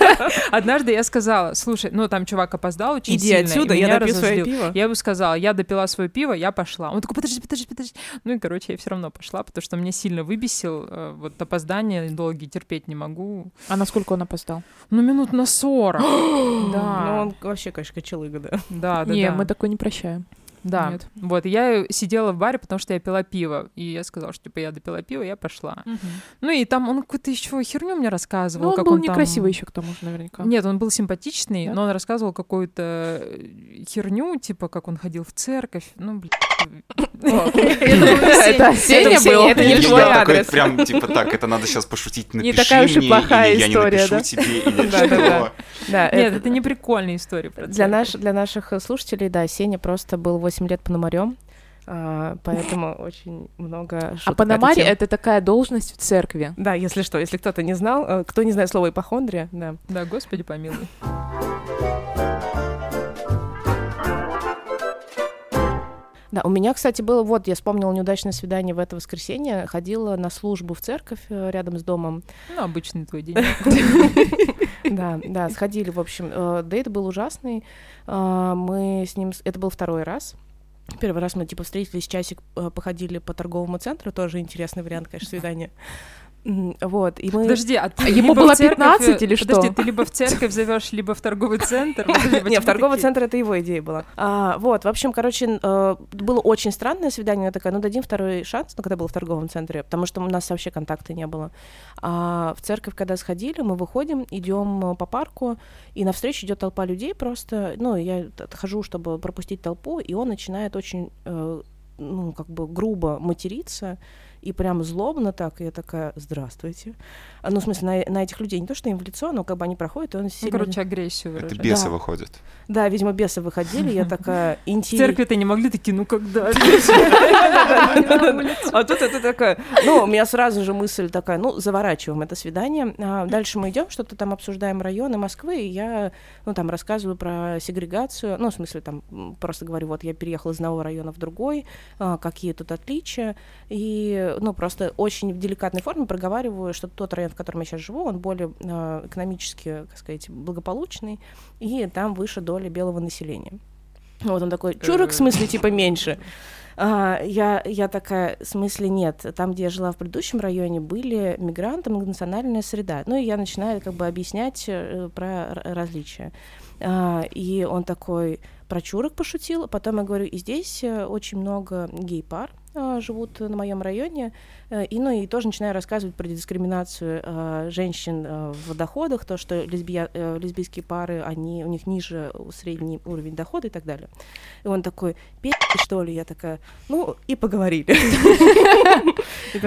Однажды я сказала, слушай, ну там чувак опоздал очень Иди сильно, и отсюда, я допью свое пиво. Я ему сказала, я допила свое пиво, я пошла. Он такой, подожди, подожди, подожди. Ну и, короче, я все равно пошла, потому что меня сильно выбесил э, вот опоздание долгие терпеть не могу. А насколько он опоздал? Ну, минут на 40. Ну, Да, он вообще, конечно, кочелыга, да. да, да. не, да. мы такой не прощаем. Да, Нет. вот, я сидела в баре, потому что я пила пиво, и я сказала, что, типа, я допила пиво, я пошла. Ну, и там он какую-то еще херню мне рассказывал. Ну, он как был он там- некрасивый еще к тому же, наверняка. Нет, он был симпатичный, Да? но он рассказывал какую-то э, херню, типа, как он ходил в церковь. Ну, блин. Это Сеня был. это не твой адрес. прям, типа, так, это надо сейчас пошутить, напиши Не такая уж и мне, плохая история, да? тебе, Нет, это- не прикольная история. Для, наших слушателей, да, Сеня просто был 8 лет пономарем, а, поэтому очень много А шуток Панамари — тему. это такая должность в церкви. Да, если что, если кто-то не знал, э, кто не знает слово ипохондрия, да. Да, господи помилуй. Да, у меня, кстати, было, вот, я вспомнила неудачное свидание в это воскресенье, ходила на службу в церковь э, рядом с домом, Ну, обычный твой день. Да, да, сходили, в общем. э, Дейт был ужасный. э, Мы с ним... Это был второй раз. Первый раз мы, типа, встретились, часик походили по торговому центру. Тоже интересный вариант, конечно, свидания. Вот, и мы... Подожди, а ты Ему было церковь, 15 или Подожди, что? ты либо в церковь зовешь, либо в торговый центр. Подожди, Нет, в торговый центр это его идея была. А, вот, в общем, короче, э, было очень странное свидание. Я такая, ну дадим второй шанс, ну, когда был в торговом центре, потому что у нас вообще контакта не было. А в церковь, когда сходили, мы выходим, идем э, по парку, и навстречу идет толпа людей просто. Ну, я отхожу, чтобы пропустить толпу, и он начинает очень, э, ну, как бы грубо материться. И прям злобно так, и я такая, здравствуйте. А, Ну, в смысле, на, на этих людей не то, что им в лицо, но как бы они проходят, и он Ну, сильно... короче, агрессию Это выражает. бесы Да. выходят. Да, видимо, бесы выходили, я такая В церкви-то не могли такие, ну когда? А тут это такая, ну, у меня сразу же мысль такая, ну, заворачиваем это свидание. А дальше мы идем, что-то там обсуждаем районы Москвы, и я, ну, там рассказываю про сегрегацию, ну, в смысле, там, просто говорю, вот я переехала из одного района в другой, а, какие тут отличия, и, ну, просто очень в деликатной форме проговариваю, что тот район, в котором я сейчас живу, он более а, экономически, как сказать, благополучный, и там выше доля белого населения. Вот он такой, чурок, в смысле, типа, меньше. А, я, я такая, в смысле, нет. Там, где я жила в предыдущем районе, были мигранты, многонациональная среда. Ну, и я начинаю как бы объяснять э, про различия. А, и он такой про чурок пошутил. Потом я говорю, и здесь э, очень много гей-пар живут на моем районе. Э, и, ну, и тоже начинаю рассказывать про дискриминацию э, женщин э, в доходах, то, что лесбия, э, лесбийские пары, они, у них ниже средний уровень дохода и так далее. И он такой, пи***, что ли? Я такая, ну, и поговорили.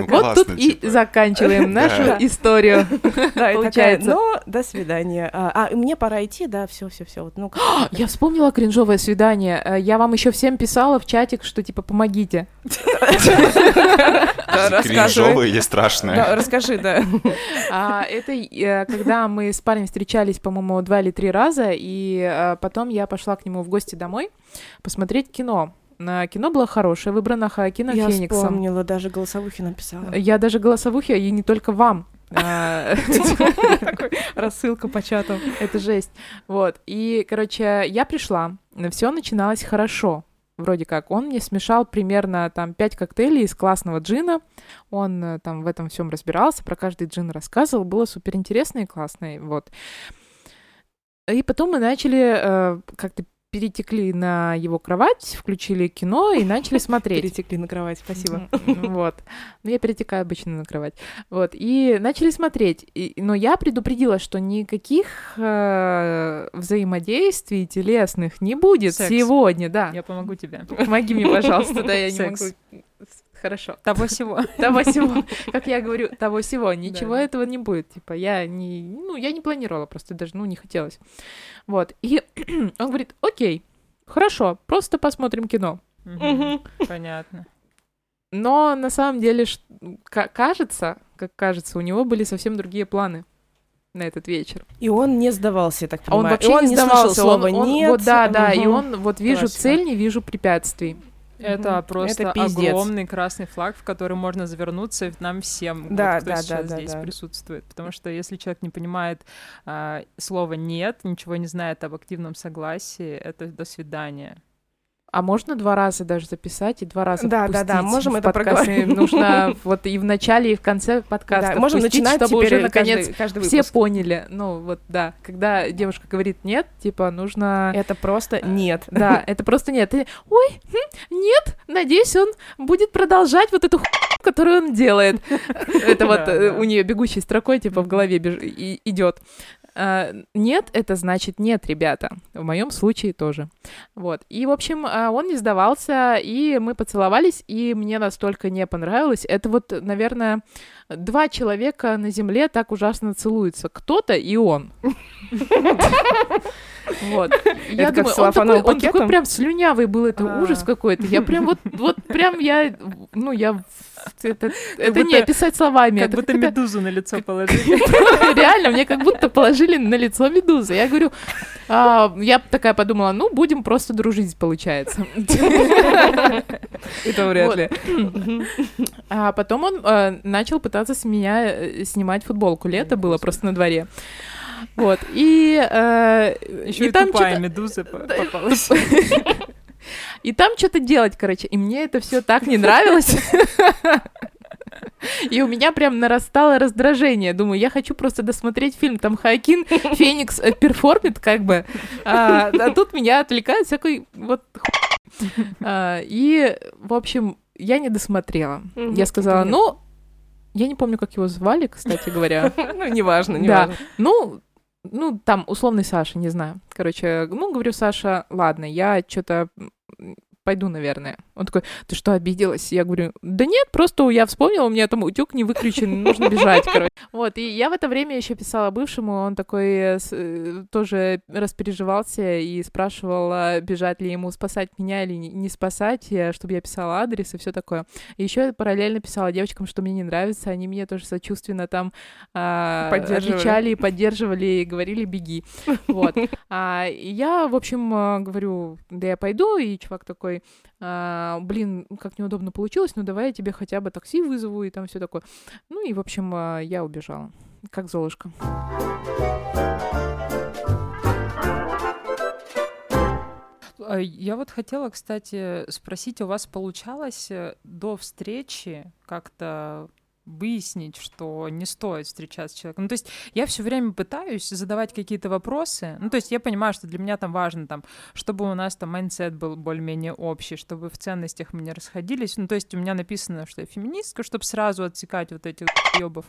Вот тут и типа. заканчиваем нашу историю. Да, получается. Ну, до свидания. А, а мне пора идти, да, все, все, все. Ну, я вспомнила кринжовое свидание. Э, я вам еще всем писала в чатик, что типа помогите. Кринжовое или страшное? Расскажи, да. А, это э, когда мы с парнем встречались, по-моему, два или три раза, и э, потом я пошла к нему в гости домой посмотреть кино. На кино было хорошее, выбрано Хоакина Я Фениксом. Я вспомнила, даже голосовухи написала. Я даже голосовухи, и не только вам. А, рассылка по чатам. Это жесть. Вот. И, короче, я пришла. Все начиналось хорошо. Вроде как. Он мне смешал примерно там пять коктейлей из классного джина. Он э, там в этом всем разбирался, про каждый джин рассказывал. Было супер интересно и классно. Вот. И потом мы начали э, как-то перетекли на его кровать, включили кино и начали смотреть. Перетекли на кровать, спасибо. Вот. Ну, я перетекаю обычно на кровать. Вот. И начали смотреть. И, но я предупредила, что никаких э, взаимодействий телесных не будет Секс. сегодня, да. Я помогу тебе. Помоги мне, пожалуйста, да, я не могу хорошо. Того всего. Того всего. Как я говорю, того всего. Ничего этого не будет. Типа, я не, ну, я не планировала, просто даже, ну, не хотелось. Вот. И он говорит, окей, хорошо, просто посмотрим кино. Понятно. Но на самом деле, кажется, как кажется, у него были совсем другие планы на этот вечер. И он не сдавался, я так понимаю. Он вообще он не сдавался. Слова он, он, «нет». Вот, да, да, угу. и он вот вижу Классика. цель, не вижу препятствий. Это просто это огромный красный флаг, в который можно завернуться нам всем, да, вот, кто да, сейчас да, здесь да. присутствует. Потому что если человек не понимает а, слова «нет», ничего не знает об активном согласии, это «до свидания». А можно два раза даже записать и два раза Да, да, да, можем это проговорить. Нужно вот и в начале, и в конце подкаста да, можем начинать чтобы уже наконец каждый, каждый все поняли. Ну вот да, когда девушка говорит нет, типа нужно... Это просто э, нет. Да, это просто нет. И, Ой, хм, нет, надеюсь, он будет продолжать вот эту которую он делает. Это вот э, у нее бегущей строкой типа в голове идет. А, нет, это значит нет, ребята. В моем случае тоже. Вот. И, в общем, а, он не сдавался, и мы поцеловались, и мне настолько не понравилось. Это вот, наверное, два человека на земле так ужасно целуются. Кто-то и он. Вот. Я думаю, он такой, он такой прям слюнявый был, это а. ужас какой-то. Я прям вот, вот прям я, ну, я это, это не описать словами. Как будто медузу на лицо положили. Реально, мне как будто положили на лицо медузу. Я говорю, а, я такая подумала, ну, будем просто дружить, получается. Это вряд ли. А потом он э, начал пытаться с меня э, снимать футболку. Лето было просто на дворе. Вот, и... Э, Еще и там тупая медуза попалась. И там что-то делать, короче. И мне это все так не нравилось. И у меня прям нарастало раздражение. Думаю, я хочу просто досмотреть фильм. Там Хайкин Феникс э, перформит как бы. А, а тут меня отвлекает всякой вот а, И, в общем, я не досмотрела. Я сказала, ну, я не помню, как его звали, кстати говоря. Ну, неважно, неважно. Да. Ну, ну, там, условный Саша, не знаю. Короче, ну, говорю, Саша, ладно, я что-то пойду, наверное. Он такой, ты что, обиделась? Я говорю, да нет, просто я вспомнила, у меня там утюг не выключен, нужно бежать, короче. Вот, и я в это время еще писала бывшему, он такой э, э, тоже распереживался и спрашивал, а бежать ли ему спасать меня или не спасать, чтобы я писала адрес и все такое. И еще параллельно писала девочкам, что мне не нравится, они меня тоже сочувственно там а, отвечали и поддерживали, и говорили, беги. Вот. А, я, в общем, э, говорю, да я пойду, и чувак такой, а, блин, как неудобно получилось, ну давай я тебе хотя бы такси вызову и там все такое. Ну и, в общем, а, я убежала, как Золушка. А, я вот хотела, кстати, спросить, у вас получалось э, до встречи как-то выяснить, что не стоит встречаться с человеком. Ну, то есть я все время пытаюсь задавать какие-то вопросы. Ну, то есть я понимаю, что для меня там важно, там, чтобы у нас там mindset был более-менее общий, чтобы в ценностях мы не расходились. Ну, то есть у меня написано, что я феминистка, чтобы сразу отсекать вот этих ёбов.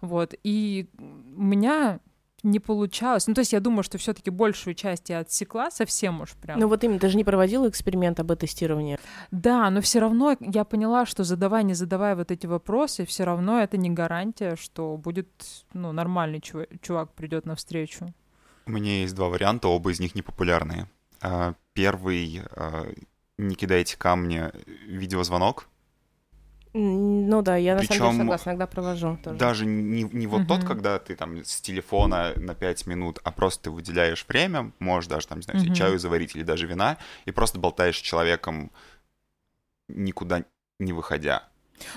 Вот. И у меня не получалось. Ну, то есть я думаю, что все таки большую часть я отсекла совсем уж прям. Ну вот именно, ты же не проводила эксперимент об тестировании. Да, но все равно я поняла, что задавая, не задавая вот эти вопросы, все равно это не гарантия, что будет, ну, нормальный чувак, чувак придет навстречу. У меня есть два варианта, оба из них непопулярные. А, Первый а, не кидайте камни видеозвонок. Ну да, я на самом деле согласна, иногда провожу тоже. Даже не, не вот тот, Мгм. когда ты там с телефона на 5 минут, а просто ты выделяешь время, можешь даже там, не знаю, Мгм. чаю заварить или даже вина, и просто болтаешь с человеком, никуда не выходя.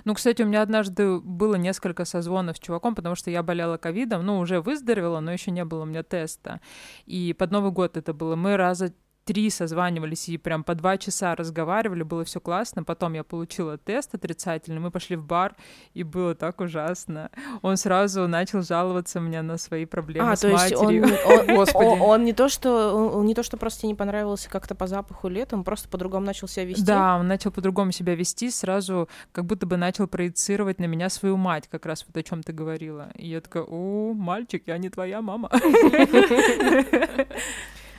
Ну, кстати, у меня однажды было несколько созвонов с чуваком, потому что я болела ковидом, ну, уже выздоровела, но еще не было у меня теста. И под Новый год это было. Мы раза три созванивались и прям по два часа разговаривали, было все классно. Потом я получила тест отрицательный, мы пошли в бар, и было так ужасно. Он сразу начал жаловаться мне на свои проблемы А, с то есть он, матерью. он, Господи. он- он не то, что он, не то, что просто не понравился как-то по запаху летом, просто по-другому начал себя вести. Да, он начал по-другому себя вести, сразу как будто бы начал проецировать на меня свою мать, как раз вот о чем ты говорила. И я такая, о, мальчик, я не твоя мама.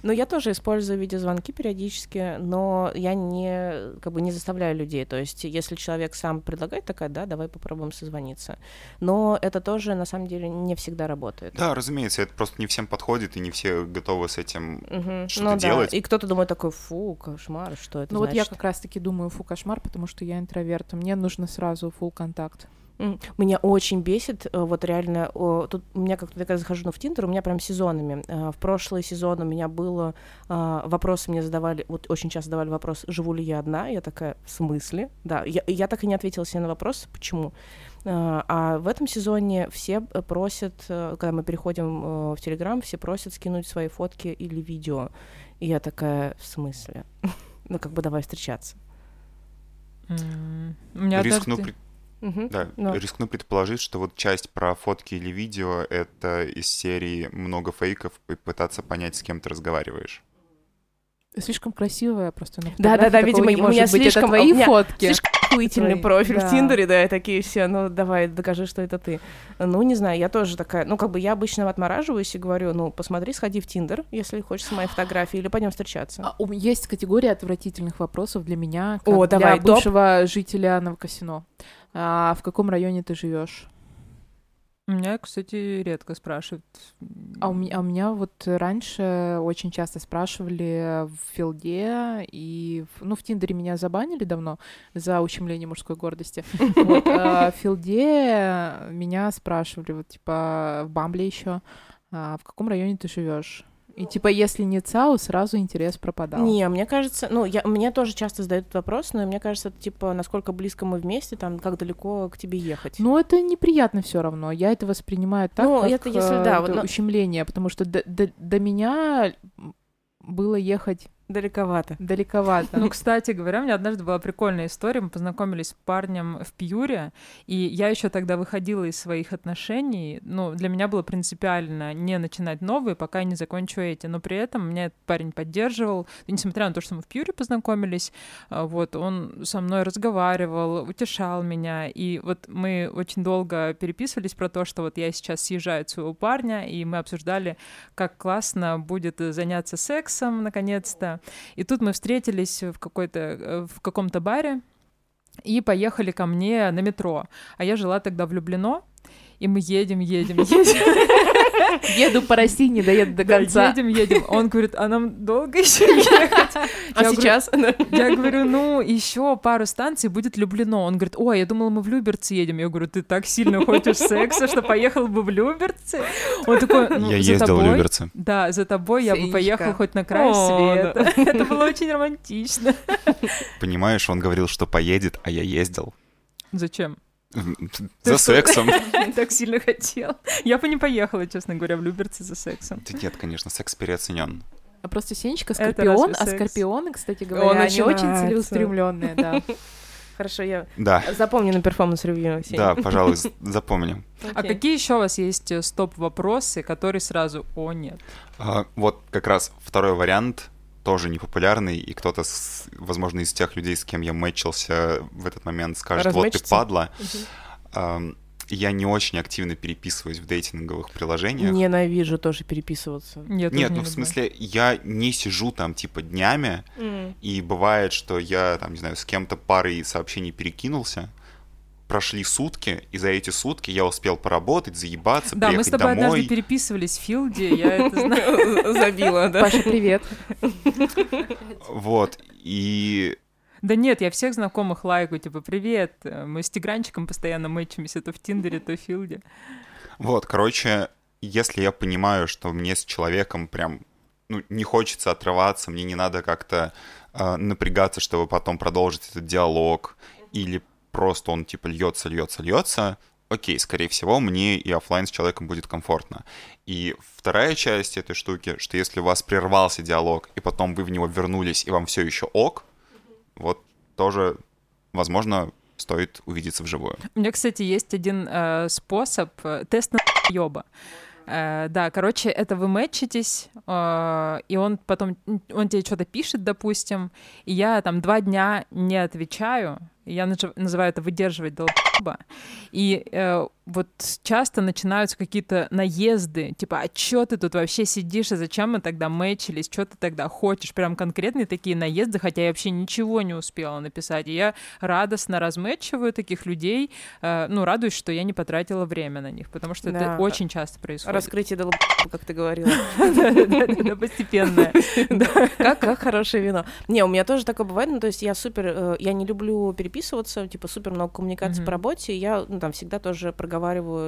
Но я тоже использую видеозвонки периодически, но я не как бы не заставляю людей. То есть, если человек сам предлагает, такая, да, давай попробуем созвониться. Но это тоже на самом деле не всегда работает. Да, разумеется, это просто не всем подходит, и не все готовы с этим Мгм. что-то Ну да, делать. И кто-то думает такой, фу, кошмар, что это Ну вот я значит? как раз-таки думаю, фу, кошмар, потому что я интроверт. Мне нужно сразу full контакт. Меня очень бесит, э, вот реально, тут у меня как-то, когда захожу ну, в Тиндер, у меня прям сезонами. Э, В прошлый сезон у меня было, а, вопросы мне задавали, вот очень часто задавали вопрос, живу ли я одна, я такая, в смысле? Да, я, я так и не ответила себе на вопрос, почему. А а в этом сезоне все э, просят, э, когда мы переходим э, в Телеграм, все просят скинуть свои фотки или видео. И я такая, в смысле? Ну, как бы давай встречаться. М, У меня Рискну, однажды- да, Ну. рискну предположить, что вот часть про фотки или видео — это из серии много фейков и пытаться понять, с кем ты разговариваешь. Слишком красивая просто на Да-да-да, фотографии, такого видимо, не у меня быть. Это слишком- твои у меня фотки. слишком охуительный профиль да. в Тиндере, да, и такие все, ну давай, докажи, что это ты. Ну, не знаю, я тоже такая, ну, как бы я обычно отмораживаюсь и говорю, ну, посмотри, сходи в Тиндер, если хочешь с моей фотографией, или пойдем встречаться. А, у меня есть категория отвратительных вопросов для меня, как О, для давай, топ. бывшего жителя Новокосино. А в каком районе ты живешь? У меня, кстати, редко спрашивают. А у меня, а у меня вот раньше очень часто спрашивали в Филде и... в- ну, в Тиндере меня забанили давно за ущемление мужской гордости. Вот, а в Филде меня спрашивали, вот, типа, в Бамбле еще, в каком районе ты живешь? И, типа, если не ЦАУ, сразу интерес пропадал. Не, мне кажется, ну, я, мне тоже часто задают этот вопрос, но мне кажется, это, типа, насколько близко мы вместе, там, как далеко к тебе ехать. Ну, это неприятно все равно. Я это воспринимаю так, Ну, как это если, э, да, это вот, ущемление, потому что до, до- до меня было ехать Далековато. далековато. Ну, кстати говоря, у меня однажды была прикольная история. Мы познакомились с парнем в Пьюре, и я еще тогда выходила из своих отношений. Ну, для меня было принципиально не начинать новые, пока я не закончу эти. Но при этом меня этот парень поддерживал. И несмотря на то, что мы в Пьюре познакомились, а, вот, он со мной разговаривал, утешал меня. И вот мы очень долго переписывались про то, что вот я сейчас съезжаю от своего парня, и мы обсуждали, как классно будет заняться сексом, наконец-то. И тут мы встретились в, какой-то, э, в каком-то баре и поехали ко мне на метро. А я жила тогда в Люблино, и мы едем, едем, едем. Еду по России, не доеду до Да, конца. едем, едем. Он говорит, а нам долго еще ехать? А Я говорю, сейчас? Я говорю, ну, еще пару станций будет Люблино. Он говорит, ой, я думала, мы в Люберцы едем. Я говорю, ты так сильно хочешь секса, что поехал бы в Люберцы? Он такой, ну, Я ездил в Люберцы. Да, за тобой я бы поехал хоть на край О, света. Это было очень романтично. Понимаешь, он говорил, что поедет, а я ездил. Зачем? За сексом. Так сильно хотел. Я бы не поехала, честно говоря, в Люберцы за сексом. Нет, конечно, секс переоценен. А просто Сенечка Скорпион, а? Скорпионы, кстати говоря, Он они очень целеустремленные, да. Хорошо, я Да, запомню на performance review. Да, пожалуй, запомним. А какие еще у вас есть э, стоп-вопросы, которые сразу «О, нет». А, Вот как раз второй вариант тоже непопулярный, и кто-то, возможно, из тех людей, с кем я мэтчился в этот момент, скажет, вот ты падла. Ам, Я не очень активно переписываюсь в дейтинговых приложениях. Ненавижу тоже переписываться. Я тоже Нет, не ну в смысле, я не сижу там типа днями, и бывает, что я там, не знаю, с кем-то парой сообщений перекинулся, прошли сутки, и за эти сутки я успел поработать, заебаться, Да, мы приехать с тобой домой. однажды переписывались в Филде, я это знаю. Забила, да? Паша, привет. Вот, и Да нет, я всех знакомых лайкаю, типа, привет, мы с Тигранчиком постоянно мэчимся то в Тиндере, то в Филде. Вот, короче, если я понимаю, что мне с человеком прям ну, не хочется отрываться, мне не надо как-то э, напрягаться, чтобы потом продолжить этот диалог, или просто он типа льется, льется, льется, окей, скорее всего, мне и оффлайн с человеком будет комфортно. И вторая часть этой штуки, что если у вас прервался диалог, и потом вы в него вернулись, и вам все еще ок, вот тоже, возможно, стоит увидеться вживую. У меня, кстати, есть один э, способ, э, тест на ёба. Э, да, короче, это вы мэтчитесь, э, и он потом, он тебе что-то пишет, допустим, и я там два дня не отвечаю, я называю это выдерживать долба. И э, вот часто начинаются какие-то наезды, типа, а чё ты тут вообще сидишь, и зачем мы тогда мэчились, что ты тогда хочешь? Прям конкретные такие наезды, хотя я вообще ничего не успела написать. И я радостно размэтчиваю таких людей, э, ну, радуюсь, что я не потратила время на них, потому что Да. это очень часто происходит. Раскрытие долб, как ты говорила. Да-да-да, постепенное. Да, как, хорошее вино. Не, у меня тоже такое бывает, ну, то есть я супер, э, я не люблю переписываться, типа, супер много коммуникаций по работе, я, ну, там, всегда тоже проговариваю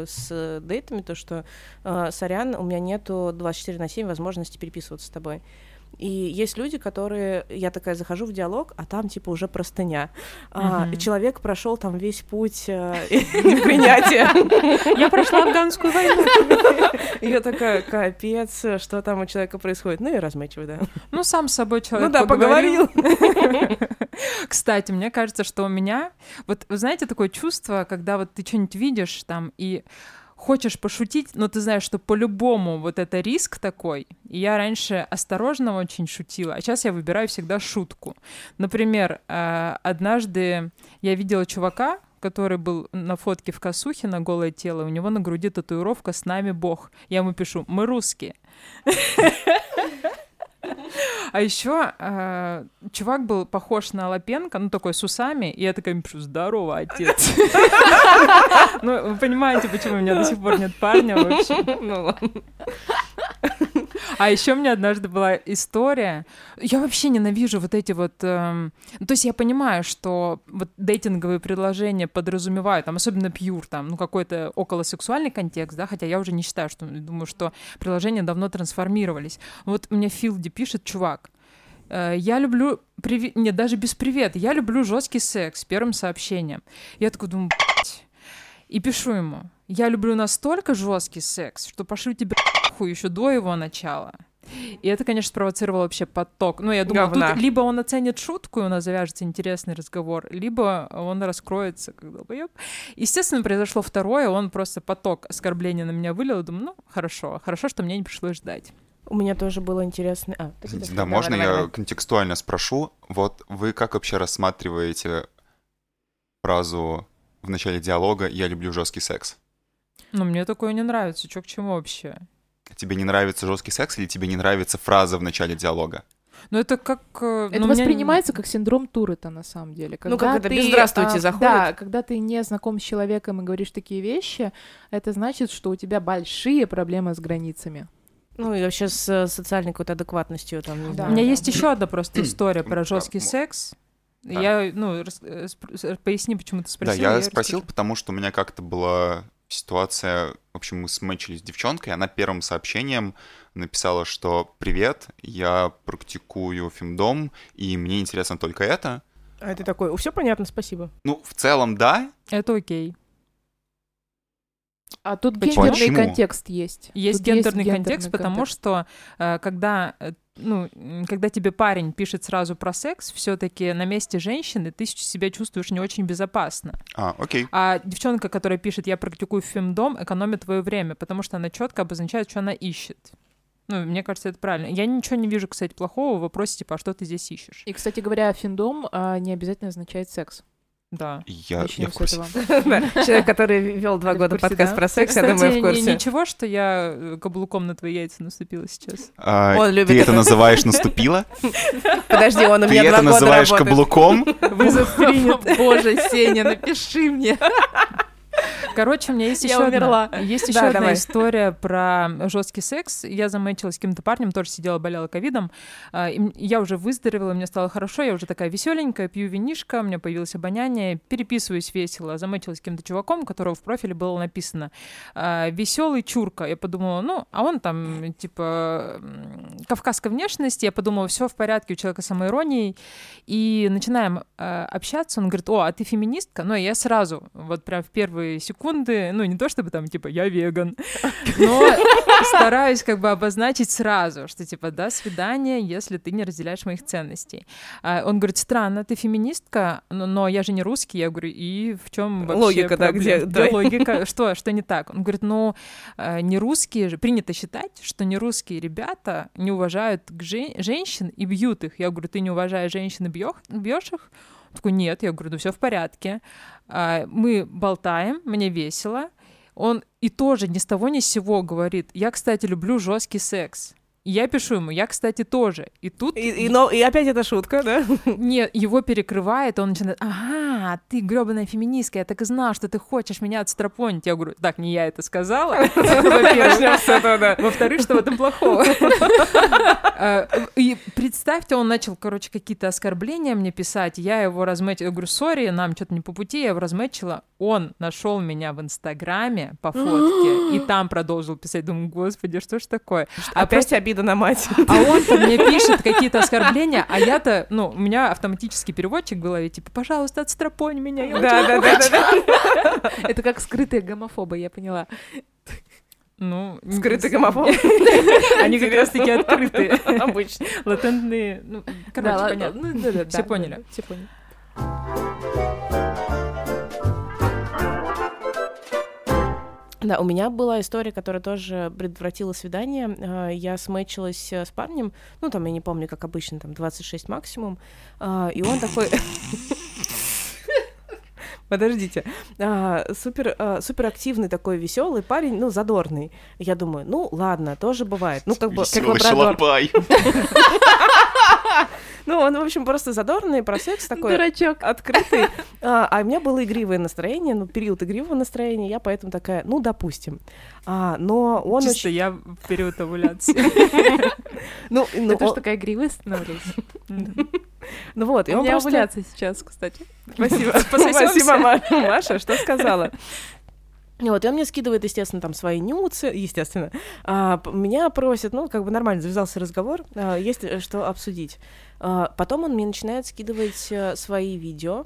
с э, дейтами то, что, э, сорян, у меня нету 24 на 7 возможности переписываться с тобой. И есть люди, которые, я такая захожу в диалог, а там типа уже простыня. А, Мгм. человек прошел там весь путь э, принятия. Я прошла афганскую войну. Я такая, капец, что там у человека происходит. Ну и размечиваю, да. Ну, сам с собой человек Ну да, поговорил. поговорил. Кстати, мне кажется, что у меня... Вот, вы знаете, такое чувство, когда вот ты что-нибудь видишь там и хочешь пошутить, но ты знаешь, что по-любому вот это риск такой. И я раньше осторожно очень шутила, а сейчас я выбираю всегда шутку. Например, э, однажды я видела чувака, который был на фотке в косухе на голое тело, у него на груди татуировка «С нами Бог». Я ему пишу «Мы русские». А еще чувак был похож на Лапенко, ну такой с усами, и я такая пишу «Здорово, отец». Ну, вы понимаете, почему у меня до сих пор нет парня вообще. Ну ладно. А еще меня однажды была история. Я вообще ненавижу вот эти вот. эм, то есть я понимаю, что вот дейтинговые предложения подразумевают, там, особенно пьюр, там, ну, какой-то околосексуальный контекст, да, хотя я уже не считаю, что думаю, что приложения давно трансформировались. Вот мне в Филде пишет чувак. э, Я люблю, приви... нет, даже без привета, я люблю жесткий секс первым сообщением. Я такой думаю, и пишу ему, я люблю настолько жесткий секс, что пошлю тебе нахуй еще до его начала. И это, конечно, спровоцировало вообще поток. Ну, я думаю, Говна. тут либо он оценит шутку, и у нас завяжется интересный разговор, либо он раскроется как долбоёб. Естественно, произошло второе, он просто поток оскорбления на меня вылил. Думаю, ну, хорошо, хорошо, что мне не пришлось ждать. У меня тоже было интересно. А, ты Извините, куда? Да, Давай, можно давай, я давай. контекстуально спрошу? Вот вы как вообще рассматриваете фразу в начале диалога «я люблю жесткий секс»? Ну, мне такое не нравится. Чё к чему вообще? Тебе не нравится жесткий секс или тебе не нравится фраза в начале диалога? Ну, это как... э, Это ну, меня воспринимается как синдром Туретта на самом деле. Ну, Когда как это, ты, без «здравствуйте» а, заходит? Да, когда ты не знаком с человеком и говоришь такие вещи, это значит, что у тебя большие проблемы с границами. Ну и вообще с э, социальной какой-то адекватностью там. не Да. знаю. У меня да. есть еще одна просто история про жесткий ну, секс. да. Я, ну, рас- э, поясни, почему ты спросил. да, я спросил, потому что у меня как-то была ситуация, в общем, мы смычились с девчонкой, она первым сообщением написала, что «Привет, я практикую фемдом, и мне интересно только это». А ты такой, все понятно, спасибо. Ну, в целом, да, Это окей. А тут гендерный Почему? контекст есть. Есть Тут гендерный гендерный контекст, потому контекст. что э, когда э, ну, когда тебе парень пишет сразу про секс, все-таки на месте женщины ты себя чувствуешь не очень безопасно. А, окей. А девчонка, которая пишет «я практикую фемдом», экономит твое время, потому что она четко обозначает, что она ищет. Ну, мне кажется, это правильно. Я ничего не вижу, кстати, плохого в вопросе, типа, а что ты здесь ищешь? И, кстати говоря, финдом а, не обязательно означает секс. Да. Я, я в курсе. Человек, который вел два Ты года подкаст про секс, я думаю, в курсе. ничего, что я э, каблуком на твои яйца наступила сейчас. А, Он любит ты это это. называешь наступила? Подожди, он у Ты меня два это года называешь работает. каблуком? Вызов принят. Боже, Сеня, напиши мне. Короче, у меня есть еще одна, есть Да, еще одна давай. история про жесткий секс. Я замечилась с каким-то парнем, тоже сидела, болела ковидом. А, Я уже выздоровела, мне стало хорошо, я уже такая веселенькая, пью винишко, у меня появилось обоняние, переписываюсь весело. Замечилась с каким-то чуваком, у которого в профиле было написано веселый чурка. Я подумала, ну, а он там типа кавказской внешности. Я подумала, все в порядке, у человека самоиронией. И начинаем э, общаться. Он говорит, о, а ты феминистка? Ну, я сразу, вот прям в первые секунды, ну, не то чтобы там, типа, я веган, но стараюсь как бы обозначить сразу, что, типа, до свидания, если ты не разделяешь моих ценностей. А Он говорит, странно, ты феминистка, но, я же не русский. Я говорю, и в чем вообще Логика, да, проблема? где- Да, да. логика, что, что не так? Он говорит, ну, э, не русские же, принято считать, что не русские ребята не уважают жен- женщин и бьют их. Я говорю, ты не уважаешь женщин и бьешь их? Такой, нет, я говорю, ну все в порядке. А, Мы болтаем, мне весело. Он и тоже ни с того ни с сего говорит, я, кстати, люблю жесткий секс. И я пишу ему, я, кстати, тоже. И тут И, и, но- и опять это шутка, да? нет, его перекрывает, он начинает, ага, ты гребаная феминистка, я так и знал, что ты хочешь меня отстрапонить. Я говорю, так, не я это сказала. Во-вторых, что в этом плохого? А, И представьте, он начал, короче, какие-то оскорбления мне писать, я его размечила, я говорю, сори, нам что-то не по пути, я его размечила. Он нашел меня в Инстаграме по фотке и там продолжил писать. Думаю, господи, что ж такое? А Опять обида на мать. а он-то мне пишет какие-то оскорбления, а я-то, ну, у меня автоматический переводчик в голове, типа, пожалуйста, отстрапонь меня. Да, да, да, да. Это как скрытые гомофобы, я поняла. Ну, Скрытый гомофоб. Они как раз-таки открытые. Обычно. Латентные, ну, короче, понятно. Все поняли. Все поняли. Да, у меня была история, которая тоже предотвратила свидание. А, Я сметчилась э, с парнем, ну, там, я не помню, как обычно, там, 26 максимум, А, и он такой... Подождите. А, супер, а, супер активный такой веселый парень, ну, задорный. Я думаю, ну, ладно, тоже бывает. Ну, как бы, как Веселый лабрадор. шалопай. Ну, он, в общем, просто задорный, про секс такой Дурачок. открытый. А, а у меня было игривое настроение, ну, период игривого настроения, я поэтому такая, ну, допустим. А, но он Чисто очень... я в период овуляции. Ну, ну, Ты тоже такая игривая становилась. Ну вот, и У он меня просто... сейчас, кстати. Спасибо, спасибо, Ма- Маша, что сказала? Вот, и он мне скидывает, естественно, там свои нюцы, естественно. А, меня просят, ну, как бы нормально, завязался разговор, а, есть э, что обсудить. А, потом он мне начинает скидывать э, свои видео,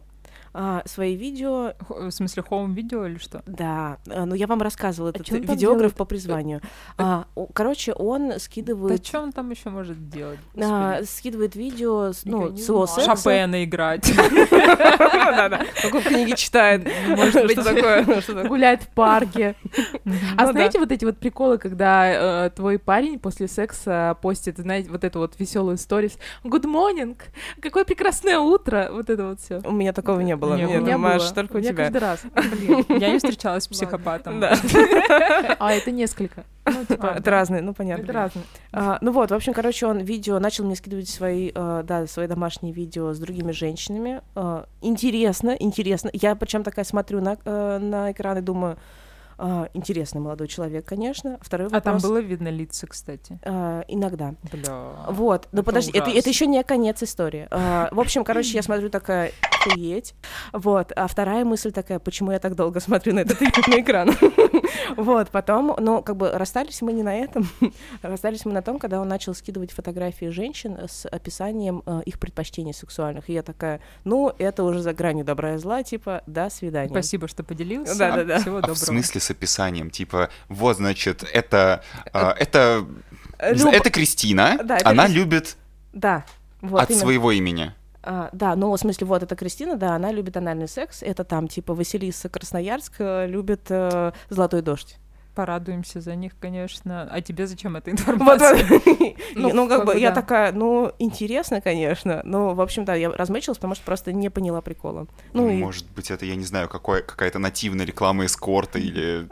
а, свои видео, Хо- В смысле, хоум-видео или что? да, а, ну, я вам рассказывала, этот он там видеограф по призванию. А, о- короче, он Да скидывает... что он там еще может делать? а, скидывает видео, с- ну, своего секса. Шопена играть. Да-да, как он книги читает. Может быть, такое? Гулять в парке. А Ну знаете вот эти вот приколы, когда э, твой парень после секса постит, знаете, вот эту вот веселую сторис Good morning, какое прекрасное утро, вот это вот все. У меня такого не было. Не, Нет, у меня Маш, было. только у меня тебя. каждый раз. Блин. Я не встречалась с психопатом. Да. А это несколько. Ну, типа, Это разные, ну понятно. это разные. А, ну вот, в общем, короче, он видео начал мне скидывать свои, э, да, свои домашние видео с другими женщинами. Э, интересно, интересно. Я причем такая смотрю на, э, на экран и думаю, интересный молодой человек, конечно. Второй А там вопрос. было видно лица, кстати. э, иногда. Бля. Вот, ну это подожди, это, ужасно. это еще не конец истории. А, в общем, короче, я смотрю такая, охуеть. Вот. А вторая мысль такая, почему я так долго смотрю на этот на экран? Вот. Потом, ну, как бы расстались мы не на этом. расстались мы на том, когда он начал скидывать фотографии женщин с описанием э, их предпочтений сексуальных. И я такая, ну, это уже за гранью добра и зла, типа, до свидания. Спасибо, что поделился. Да-да-да. Всего А доброго. в смысле с описанием? Типа, вот, значит, это... а, Это... Люб- Это Кристина. Да, это Она Крис- любит Да. Вот от именно. своего имени. А, да, ну, в смысле, вот это Кристина, да, она любит анальный секс. Это там, типа, Василиса Красноярск э, любит э, «Золотой дождь». Порадуемся за них, конечно. А тебе зачем эта информация? вот. Ну, Ну, как бы, я такая, ну, интересно, конечно. Ну, в общем, да, я размечилась, потому что просто не поняла прикола. Ну, Может быть, это, я не знаю, какая-то нативная реклама эскорта или...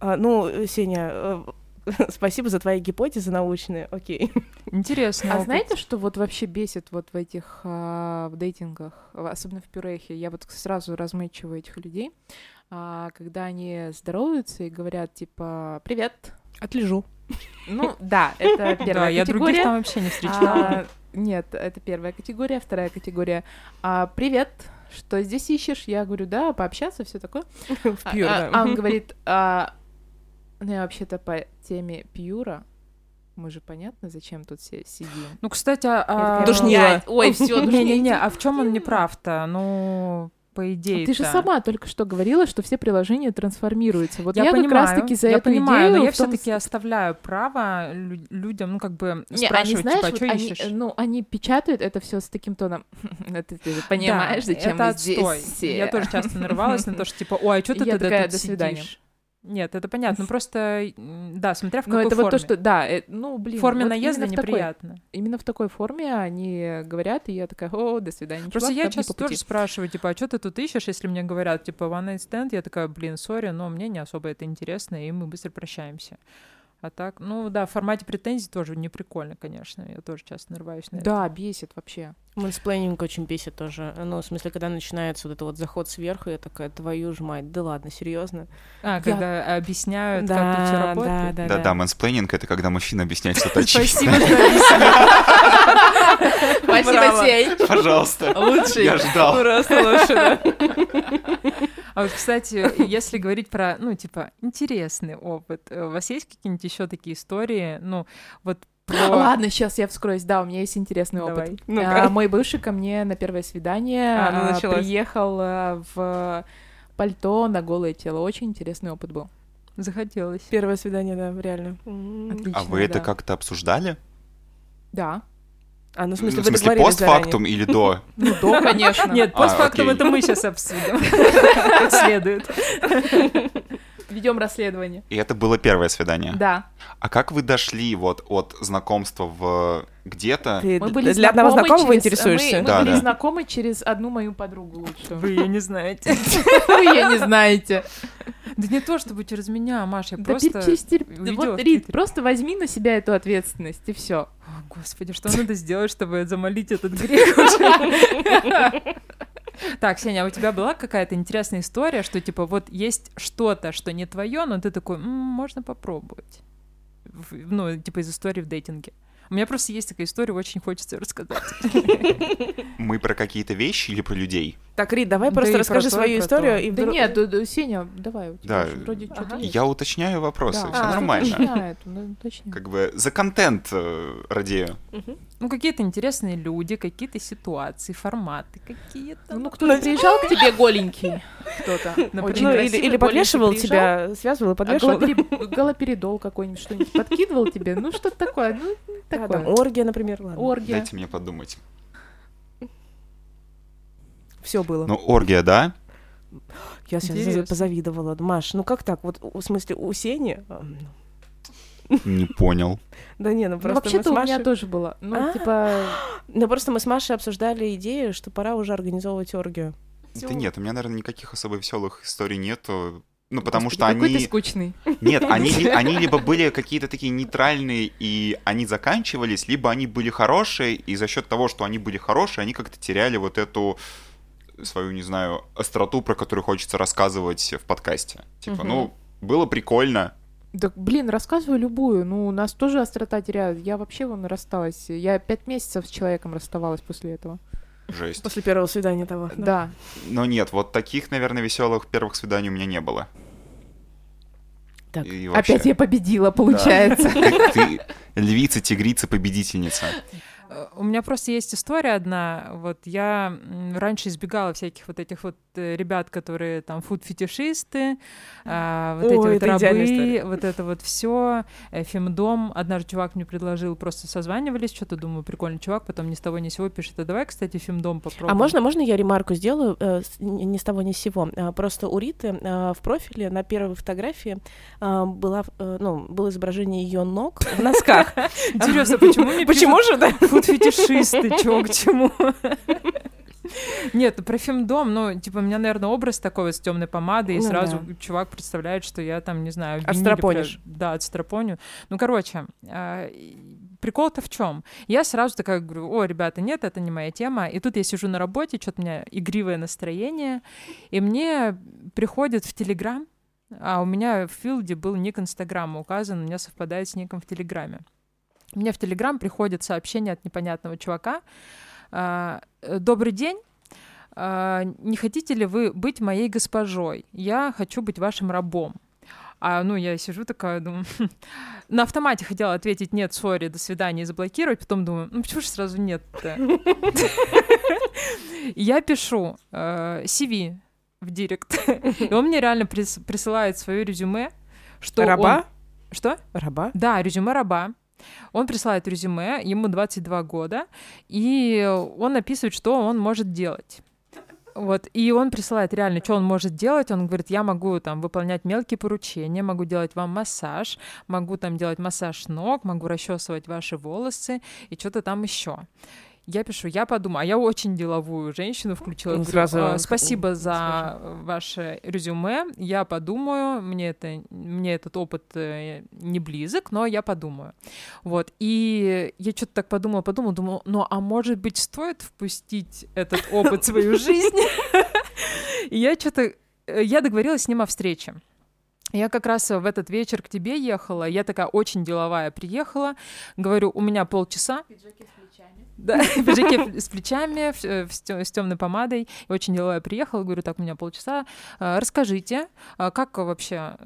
а, ну, Сеня, э, спасибо за твои гипотезы научные, окей. Интересно. А знаете, что вот вообще бесит вот в этих а, в дейтингах, особенно в пюрехе? Я вот сразу размечиваю этих людей, когда они здороваются и говорят типа «Привет». Отлежу. Ну да, это первая Да, я других категория. там вообще не встречала. А, нет, это первая категория, вторая категория. А, привет, что здесь ищешь? Я говорю, да, пообщаться, все такое. В А- пьюр, а, да. а он говорит, а, ну я вообще-то по теме пьюра. Мы же понятно, зачем тут все сидим. Ну, кстати, а... Душнила. «Блядь, Ой, все, Не-не-не, а в чем он не прав-то? Ну, по идее Ты же сама только что говорила, что все приложения трансформируются. Вот я, я, как понимаю, раз-таки за я эту понимаю, идею. но я том все-таки оставляю право лю- людям, ну, как бы, Не, они, спрашивать, знаешь, типа, а вот что они, ищешь? э, ну, они печатают это все с таким тоном. Это ты же понимаешь, Да, зачем это мы отстой. здесь? Я тоже часто нарывалась на то, что, типа, ой, а что ты тогда тут сидишь? Нет, это понятно, ну, просто, да, смотря в какой это форме. вот то, что, да, э, ну, блин. В форме вот наезда именно в такой- неприятно. Именно в такой форме они говорят, и я такая, о, до свидания, Просто чувак, я часто по пути». тоже спрашиваю, типа, а что ты тут ищешь, если мне говорят, типа, one night stand, я такая, блин, sorry, но мне не особо это интересно, и мы быстро прощаемся. А так, ну да, в формате претензий тоже не прикольно, конечно. Я тоже часто нарываюсь на это. Да, бесит вообще. Мэнсплейнинг очень бесит тоже. Ну, в смысле, когда начинается вот это вот заход сверху, я такая, твою ж мать, да ладно, серьезно. А, когда объясняют, как тут все да, работает. да, Да-да, мэнсплейнинг — это когда мужчина объясняет что-то чисто. Спасибо, что. Сень. Пожалуйста. Лучший. Я ждал. Просто лучше, да. А вот, кстати, если говорить про, ну, типа, интересный опыт, э, у вас есть какие-нибудь еще такие истории, ну, вот про... Ладно, сейчас я вскроюсь. Да, у меня есть интересный Давай. опыт. Ну-ка. А, Мой бывший ко мне на первое свидание А, ну, а, приехал а, в пальто на голое тело. Очень интересный опыт был. Захотелось. Первое свидание, да, реально. Отлично, А вы это да. как-то обсуждали? Да. А, ну, в Ну, смысле, В вы смысле, постфактум или до? Ну, да, конечно. Нет, А, постфактум это мы сейчас обсудим. Как следует. Ведем расследование. И это было первое свидание? Да. А как вы дошли вот от знакомства в где-то? Ты Мы были для одного знакомы знакомого через- интересуешься? Мы, мы Да, были да. знакомы через одну мою подругу лучшую. Вы ее не знаете. Вы ее не знаете. Да не то чтобы через меня, Маша, я просто... через Вот, в Рит, просто возьми на себя эту ответственность, и все. Господи, что надо сделать, чтобы замолить этот грех уже? Так, Сеня, а у тебя была какая-то интересная история, что типа вот есть что-то, что не твое, но ты такой, «М, можно попробовать. Ну, типа из истории в дейтинге. У меня просто есть такая история, очень хочется рассказать. Мы про какие-то вещи или про людей? Так, Рит, давай Да просто расскажи про то, и свою про историю. то. и Да вдруг- нет, да- да, Сеня, давай, у тебя Да. вроде что-то Ага. есть. Я уточняю вопросы, Да. все А, нормально. Уточняет, ну, уточняет. Как бы за контент э, радею. Мгм. Ну, какие-то интересные люди, какие-то ситуации, форматы какие-то. Ну, кто-то приезжал к тебе голенький, кто-то. Ну, или, или подвешивал тебя, связывал и а подвешивал. галопери- галоперидол какой-нибудь что-нибудь подкидывал тебе, ну что-то такое, ну Да, там такое. оргия, например, ладно. Оргия. Дайте мне подумать. Все было. Ну, оргия, да? Я сейчас Интересно. позавидовала. Маш, ну как так? Вот в смысле у Сени? а, Не понял. Да не, ну Ну, просто вообще-то у меня тоже было. Ну, А? типа, Ну просто мы с Машей обсуждали идею, что пора уже организовывать оргию. Да нет, у меня, наверное, никаких особо веселых историй нету. Ну, потому господи, что какой они... скучный. Нет, они, они либо были какие-то такие нейтральные, и они заканчивались, либо они были хорошие, и за счет того, что они были хорошие, они как-то теряли вот эту свою, не знаю, остроту, про которую хочется рассказывать в подкасте. Типа, Мгм. ну, было прикольно. Да, блин, рассказывай любую. Ну, у нас тоже острота теряют. Я вообще вон рассталась. Я пять месяцев с человеком расставалась после этого. Жесть. После первого свидания того. Да. Но нет, вот таких, наверное, веселых первых свиданий у меня не было. Так, И вообще- Опять я победила, получается. Ты, ты львица, тигрица, победительница. Э, У меня просто есть история одна. Вот я раньше избегала всяких вот этих вот э, ребят, которые там фуд-фетишисты, а, вот Ой, эти вот рабы, вот это вот все, фемдом. Однажды чувак мне предложил, просто созванивались, что-то думаю, прикольный чувак, потом ни с того ни с сего пишет, а давай, кстати, фемдом попробуем. А можно, можно я ремарку сделаю э, ни с того ни с сего? Просто у Риты в профиле на первой фотографии была, э, ну, было изображение ее ног в носках. Интересно, почему мне Почему же, да? Фуд-фетишисты, чё к чему? Нет, ну про фемдом, ну, типа, у меня, наверное, образ такой вот с темной помадой, и Ну сразу да. чувак представляет, что я там, не знаю, Отстрапонишь. про- Да, отстрапоню. Ну, короче, а, прикол-то в чем? Я сразу такая говорю, о, ребята, нет, это не моя тема. И тут я сижу на работе, что-то у меня игривое настроение, и мне приходит в Телеграм, а у меня в филде был ник Инстаграма указан, у меня совпадает с ником в Телеграме. Мне в Телеграм приходит сообщение от непонятного чувака. а, э, Добрый день. а, Не хотите ли вы быть моей госпожой? Я хочу быть вашим рабом. А, ну, я сижу такая, думаю, на автомате хотела ответить нет, сори, до свидания, и заблокировать, потом думаю, ну почему же сразу нет-то? Я пишу э, CV в директ, и он мне реально прис- присылает свое резюме, что Раба? Что? Раба? Да, резюме раба. Он присылает резюме, ему 22 года, и он описывает, что он может делать. Вот, и он присылает реально, что он может делать. Он говорит, я могу там выполнять мелкие поручения, могу делать вам массаж, могу там делать массаж ног, могу расчесывать ваши волосы и что-то там еще. Я пишу, я подумаю, а я очень деловую женщину включила. Ну, говорю, сразу, «А, х- Спасибо за ваше резюме, я подумаю, мне это, мне этот опыт э, не близок, но я подумаю. Вот, и я что-то так подумала, подумала, думала, ну, а может быть, стоит впустить этот опыт в свою жизнь? И я что-то, я договорилась с ним о встрече. Я как раз в этот вечер к тебе ехала, я такая очень деловая приехала, говорю, у меня полчаса, да, в пиджаке с плечами, э, с темной помадой. И очень деловая приехала, говорю, так, у меня полчаса. А, Расскажите, а, как вообще,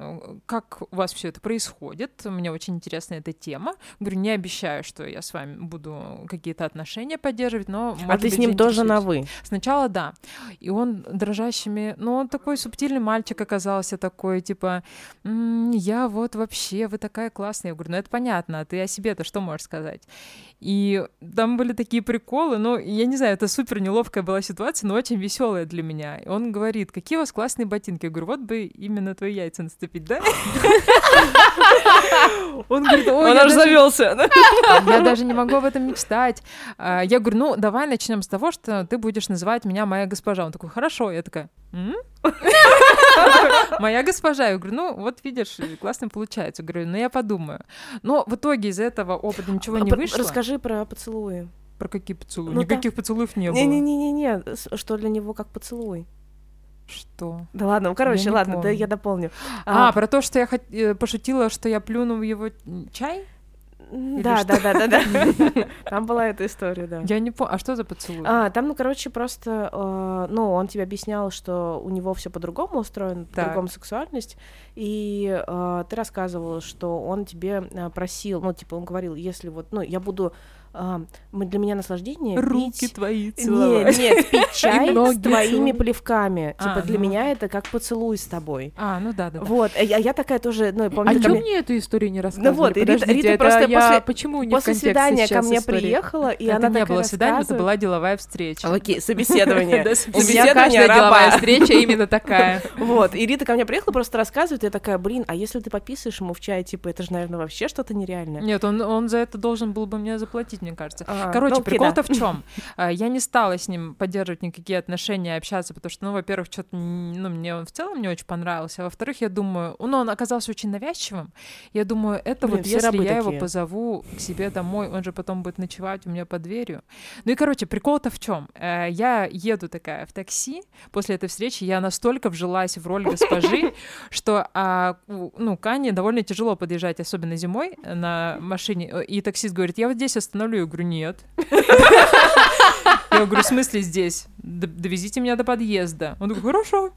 как у вас все это происходит? Мне очень интересна эта тема. Говорю, не обещаю, что я с вами буду какие-то отношения поддерживать, но, А ты с ним тоже на заинтересуюсь». «вы». Сначала да. И он дрожащими... Ну, он такой субтильный мальчик оказался, такой, типа, «М, я вот вообще, вы такая классная. Я говорю, ну это понятно, а ты о себе-то что можешь сказать? И там были такие приколы, но я не знаю, это супер неловкая была ситуация, но очень веселая для меня. И он говорит, какие у вас классные ботинки. Я говорю, вот бы именно твои яйца наступить, да? Он говорит, ой, Он аж даже- завелся. я даже не могу об этом мечтать. А, Я говорю, ну, давай начнем с того, что ты будешь называть меня моя госпожа. Он такой, хорошо. Я такая, моя госпожа. Я говорю, ну, вот видишь, классно получается. Говорю, ну, я подумаю. Но в итоге из этого опыта ничего не П- вышло. Расскажи про поцелуи. Про какие поцелуи? Ну, Никаких поцелуев не было. Не-не-не-не, что для него как поцелуй. Что? Да ладно, ну короче, не ладно, да помню. я дополню. А, про то, что я хот- э, пошутила, что я плюну в его чай? да, да, да, да, да. Там была эта история, да. Я не помню. А что за поцелуй? А, там, ну, короче, просто, э, ну, он тебе объяснял, что у него все по-другому устроено, по-другому сексуальность, и э, ты рассказывала, что он тебе э, просил, ну, типа, он говорил, если вот, ну, я буду, мы- для меня наслаждение Руки пить... твои Нет, целовать. нет, пить чай с твоими плевками. А, Типа, для ну. меня это как поцелуй с тобой. А, ну да, да. Вот, а я, я такая тоже, ну, я помню, А чё мне- эту историю не рассказывали? вот, и Рита- просто я после- почему не в после контексте свидания ко мне приехала, и это она не было свидание, это была деловая встреча. Окей, собеседование. Собеседование деловая встреча именно такая. Вот, и Рита ко мне приехала, просто рассказывает, я такая, блин, а если ты пописываешь ему в чай, типа, это же, наверное, вообще что-то нереальное. Нет, он за это должен был бы мне заплатить, мне кажется. А, Короче, ну, прикол-то да. в чем? Я не стала с ним поддерживать никакие отношения, общаться, потому что, ну, во-первых, что-то, ну, мне он в целом не очень понравился, а во-вторых, я думаю, ну, он оказался очень навязчивым. Я думаю, это Блин, вот если я его такие. позову к себе домой, он же потом будет ночевать у меня под дверью. Ну и, короче, прикол-то в чем? Я еду такая в такси, после этой встречи я настолько вжилась в роль госпожи, что, а, ну, Кане довольно тяжело подъезжать, особенно зимой, на машине. И таксист говорит, я вот здесь остановлю. Я говорю, нет. Я говорю, в смысле здесь? Довезите меня до подъезда. Он такой, хорошо.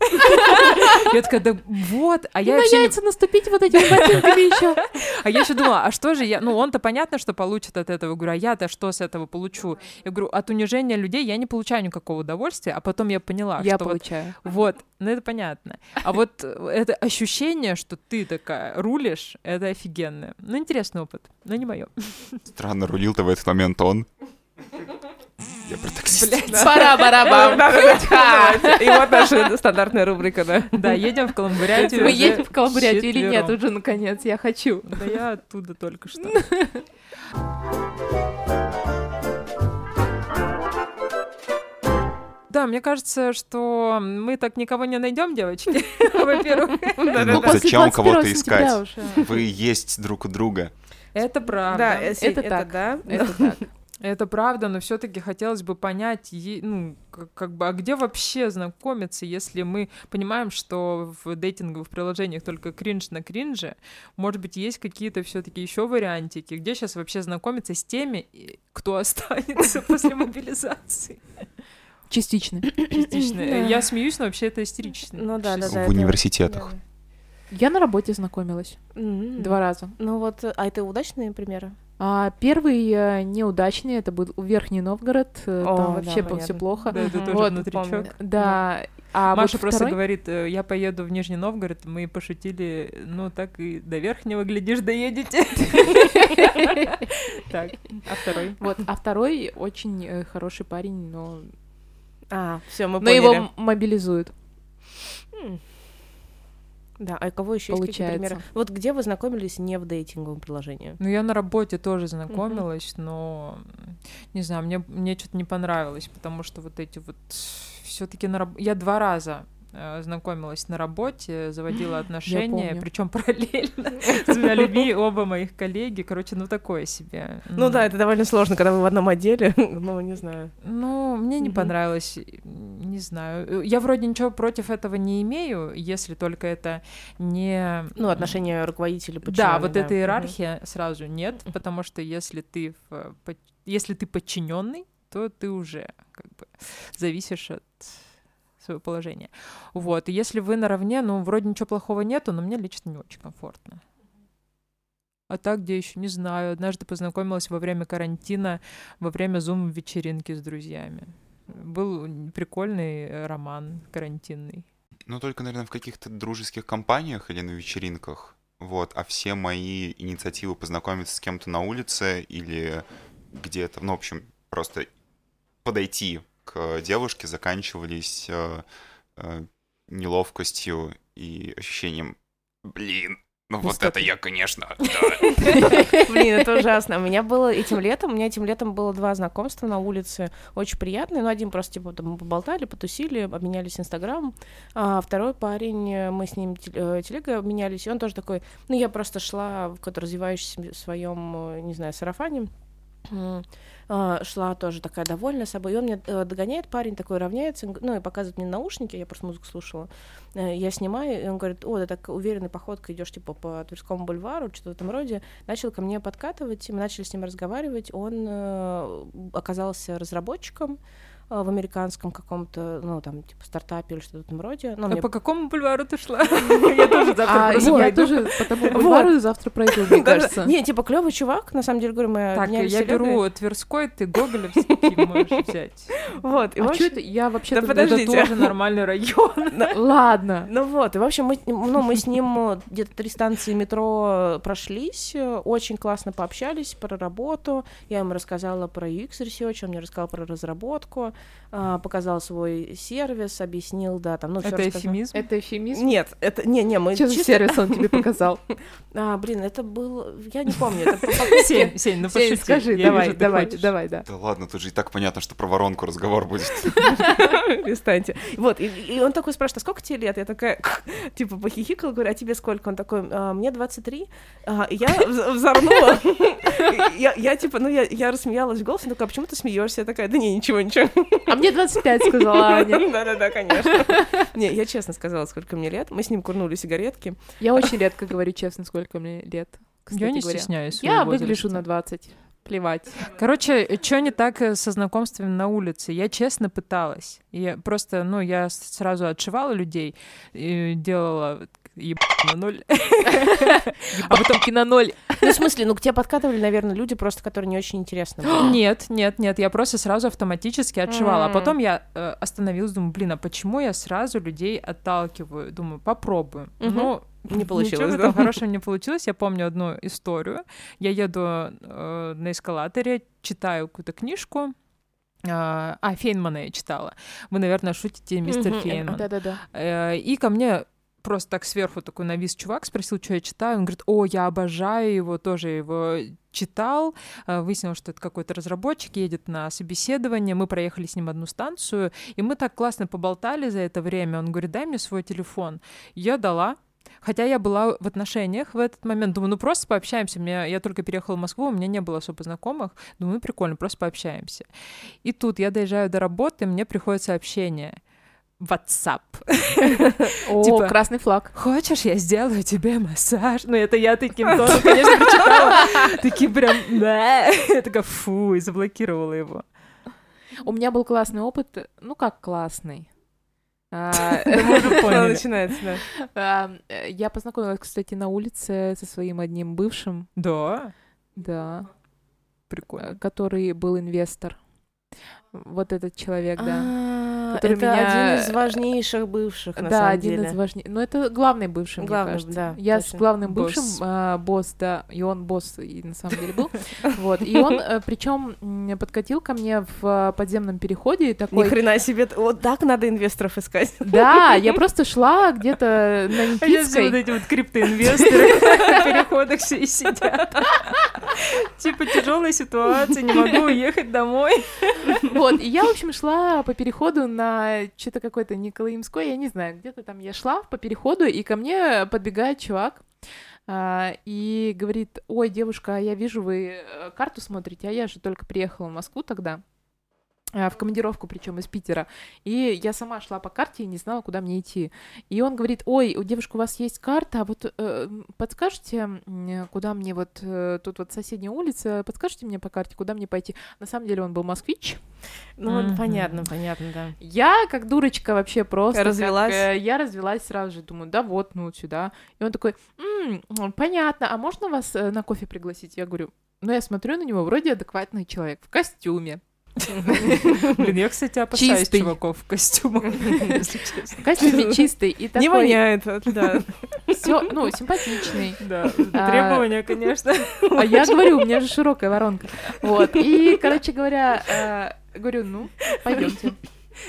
Я такая, да вот. А я вообще яйца наступить вот этими ботинками еще. а я еще думала, а что же я... Ну, он-то понятно, что получит от этого. Я говорю, а я-то что с этого получу? Я говорю, от унижения людей я не получаю никакого удовольствия. А потом я поняла, Я что вот получаю. Вот, ну это понятно. А вот э, это ощущение, что ты такая рулишь, это офигенное. Ну, интересный опыт, но не мое. Странно, рулил-то в этот момент он. Про таксиста. Пара-барабам. И вот наша стандартная рубрика, да. Да, едем в Каламбурятию. Мы едем в Каламбурятию или нет уже, наконец, я хочу. Да я оттуда только что. Да, мне кажется, что мы так никого не найдем, девочки. Во-первых, Ну, зачем 21 кого-то искать? Вы есть друг у друга. это правда. Да, Сень, Это это так. да. Это так. Это правда, но все-таки хотелось бы понять, ну, как, как бы, а где вообще знакомиться, если мы понимаем, что в дейтинговых приложениях только кринж на кринже, может быть, есть какие-то все-таки еще вариантики, где сейчас вообще знакомиться с теми, кто останется после мобилизации? Частично. Частично. Я смеюсь, но вообще это истерично. Ну да, да, В да. это- университетах. Я на работе знакомилась два раза. Ну вот, а это удачные примеры? А первый э, неудачный, это был Верхний Новгород, э, О, там да, вообще все понятно. плохо. Да, это тоже Вот, внутричок. помню. Да, а Маша вот просто второй- говорит, э, я поеду в Нижний Новгород, мы пошутили, ну так и до Верхнего, глядишь, доедете. Так, а второй? Вот, а второй очень хороший парень, но, А, все, мы но поняли. его м- мобилизуют. Да, а кого еще есть Получается. примеры? Вот где вы знакомились не в дейтинговом приложении? Ну, я на работе тоже знакомилась, но, м, не знаю, мне, мне что-то не понравилось, потому что вот эти вот все таки на раб- Я два раза знакомилась на работе, заводила отношения, причем параллельно с двумя людьми, оба моих коллеги. Короче, ну такое себе. Ну да, это довольно сложно, когда вы в одном отделе. Ну, не знаю. Ну, мне не понравилось, не знаю. Я вроде ничего против этого не имею, если только это не... Ну, отношения руководителя Да, вот эта иерархия сразу нет, потому что если ты, под- если ты подчиненный, то ты уже как бы зависишь от своего положения. Вот, и если вы наравне, ну, вроде ничего плохого нету, но мне лично не очень комфортно. А так, где еще, не знаю, однажды познакомилась во время карантина, во время зум-вечеринки с друзьями. Был прикольный э, роман карантинный. Ну, только, наверное, в каких-то дружеских компаниях или на вечеринках. Вот, а все мои инициативы познакомиться с кем-то на улице или где-то, ну, в общем, просто подойти к девушке заканчивались э, э, неловкостью и ощущением, блин, ну вот Пустоты. это я, конечно, да. Блин, это ужасно. У меня было этим летом, у меня этим летом было два знакомства на улице, очень приятные. Ну, один просто, типа, там, поболтали, потусили, обменялись инстаграмом. А второй парень, э, мы с ним тел- телегой обменялись, и он тоже такой, ну, я просто шла в какой-то развивающемся своем, не знаю, сарафане, шла тоже такая довольная собой, и он меня э, догоняет, парень такой равняется, ну, и показывает мне наушники, я просто музыку слушала, Э, я снимаю, и он говорит, о, ты так уверенной походкой идешь типа по Тверскому бульвару, что-то в этом роде, начал ко мне подкатывать, мы начали с ним разговаривать, он э, оказался разработчиком в американском каком-то, ну, там, типа, стартапе или что-то в этом роде. Ну, А мне по какому бульвару ты шла? Я тоже завтра А просто я тоже по тому бульвару завтра пройду, мне кажется. Не, типа, клевый чувак, на самом деле, говорю, мы Так, я беру Тверской, ты Гоголевский можешь взять. Вот, А что это? Я вообще-то... Да. Это тоже нормальный район. Ладно. Ну вот, и в общем, мы, ну, с ним э, где-то три станции метро прошлись, э, очень классно пообщались про работу, я ему рассказала про UX Research, он мне рассказал про разработку, а, показал свой сервис, объяснил, да, там, ну, Это рассказал. эфемизм. Это эфемизм? Нет, это, не, не, мы Что за чисто- сервис он тебе показал? А, блин, это был, я не помню, это по- Сень, Сень, ну Сень, пошути. скажи, Я давай, давай, хочешь. давай, да. Да ладно, тут же и так понятно, что про воронку разговор будет. Перестаньте. Вот, и, и он такой спрашивает, а сколько тебе лет? Я такая, типа, похихикала, говорю, а тебе сколько? Он такой, «А, мне 23. А, я вз- взорнула. Я, я, типа, ну, я, я рассмеялась в голос, он такой, а почему ты смеешься? Я такая, да не, ничего, ничего. А мне 25, сказала Аня. Да-да-да, конечно. Не, я честно сказала, сколько мне лет. Мы с ним курнули сигаретки. Я очень редко говорю честно, сколько мне лет. Я не стесняюсь Я выгляжу на 20. плевать. Короче, что не так э, со знакомствами на улице? Я честно пыталась. Я просто, ну, я сразу отшивала людей, и делала еб на ноль. А потом кино ноль. Ну, в смысле, ну, к тебе подкатывали, наверное, люди просто, которые не очень интересны. Нет, нет, нет, я просто сразу автоматически отшивала. А потом я э, остановилась, думаю, блин, а почему я сразу людей отталкиваю? Думаю, попробую. Ну, Не получилось, Ничего в да? хорошего не получилось. Я помню одну историю. Я еду э, на эскалаторе, читаю какую-то книжку. А, а, Фейнмана я читала. Вы, наверное, шутите, мистер Фейнман. Да-да-да. Э, И ко мне просто так сверху такой навис чувак, спросил, что я читаю. Он говорит, о, я обожаю его, тоже его читал. Э, Выяснилось, что это какой-то разработчик, едет на собеседование. Мы проехали с ним одну станцию, и мы так классно поболтали за это время. Он говорит, дай мне свой телефон. Я дала. Хотя я была в отношениях в этот момент. Думаю, ну просто пообщаемся. Меня, я только переехала в Москву, у меня не было особо знакомых. Думаю, ну прикольно, просто пообщаемся. И тут я доезжаю до работы, мне приходит сообщение. WhatsApp. О, Типа- красный флаг. Хочешь, я сделаю тебе массаж? Ну, это я таким тоном, конечно, прочитала. Такие прям, да. Я такая, фу, и заблокировала его. У меня был классный опыт. Ну, как классный? А, поняли. начинается, да. а, Я познакомилась, кстати, на улице со своим одним бывшим, Да, да, прикольно. который был инвестор. Вот этот человек, да. А, Который Это меня- один из важнейших бывших, на да, самом один деле. из важнейших. Но это главный бывший, мне Главный, кажется. да, Я с точно. главным Босс. бывшим, а, босс, да, и он босс, и на самом деле был. Вот. И он, причем, подкатил ко мне в а, подземном переходе и Ни такой... хрена себе, вот так надо инвесторов искать. Да, я просто шла где-то на все вот Никитской. эти вот криптоинвесторы в переходах все и сидят. Типа тяжелая ситуация, не могу уехать домой. Вот, и я, в общем, шла по переходу на что-то какой-то Николаимской, я не знаю, где-то там я шла по переходу, и ко мне подбегает чувак, а, и говорит, ой, девушка, а я вижу, вы э, карту смотрите, а я же только приехала в Москву тогда, в командировку, причем из Питера. И я сама шла по карте и не знала, куда мне идти. И он говорит, ой, у девушка, у вас есть карта, а вот э, подскажете, куда мне вот э, тут вот соседняя улица, подскажете мне по карте, куда мне пойти? На самом деле он был москвич. Ну, Мгм. понятно, понятно, да. Я, как дурочка, вообще просто... как, Развелась? э, я развелась сразу же, думаю, да вот, ну, сюда. И он такой, «М, понятно, а можно вас э, на кофе пригласить? Я говорю, ну, я смотрю на него, вроде адекватный человек, в костюме. Блин, я, кстати, опасаюсь Чистый. чуваков в костюмах, если честно. В костюме чистый и Не такой... воняет, вот, да. Все, ну, симпатичный. Да, А, требования, конечно. А я говорю, у меня же широкая воронка. Вот. И, короче говоря, э, говорю, ну, пойдемте.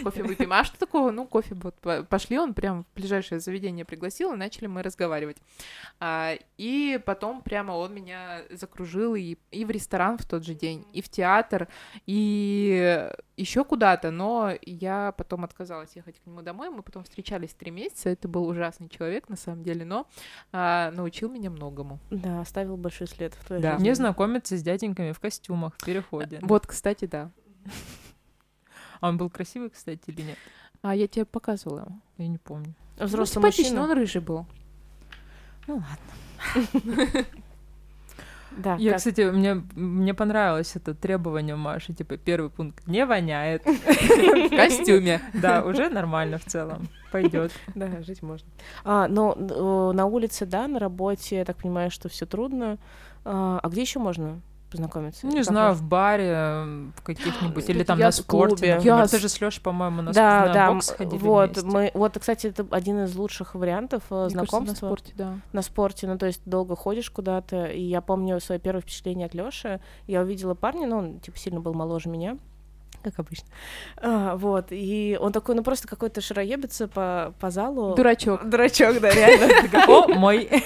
Кофе выпьем. А что такого? Ну, кофе вот по- пошли, он прям в ближайшее заведение пригласил, и начали мы разговаривать. А, и потом прямо он меня закружил и, и в ресторан в тот же день, и в театр, и еще куда-то, но я потом отказалась ехать к нему домой, мы потом встречались три месяца, это был ужасный человек на самом деле, но а, научил меня многому. Да, оставил большой след в твоей Да. жизни. Не знакомиться с дяденьками в костюмах в переходе. Вот, кстати, да. А он был красивый, кстати, или нет? А я тебе показывала его. Я не помню. Взрослый ну, симпатичный, мужчина. он рыжий был. Ну ладно. Да, Я, как- кстати, мне, мне понравилось это требование Маши, типа, первый пункт, не воняет. В костюме. Да, уже нормально в целом, пойдет. Да, жить можно. А, но на улице, да, на работе, я так понимаю, что все трудно. А, а где еще можно познакомиться? Не знаю, в баре э, в каких-нибудь, или Тут там я на спорте. Я Ты же с Лёшей, по-моему, на, Да, на да, бокс ходили вот, вместе. мы, вот, кстати, это один из лучших вариантов э, Мне кажется, на знакомства спорте, да. на спорте, ну, то есть долго ходишь куда-то, и я помню свое первое впечатление от Лёши, я увидела парня, ну, он, типа, сильно был моложе меня, как обычно, А, вот, и он такой, ну, просто какой-то шароебится по, по залу. Дурачок. Дурачок, да, реально. О, мой.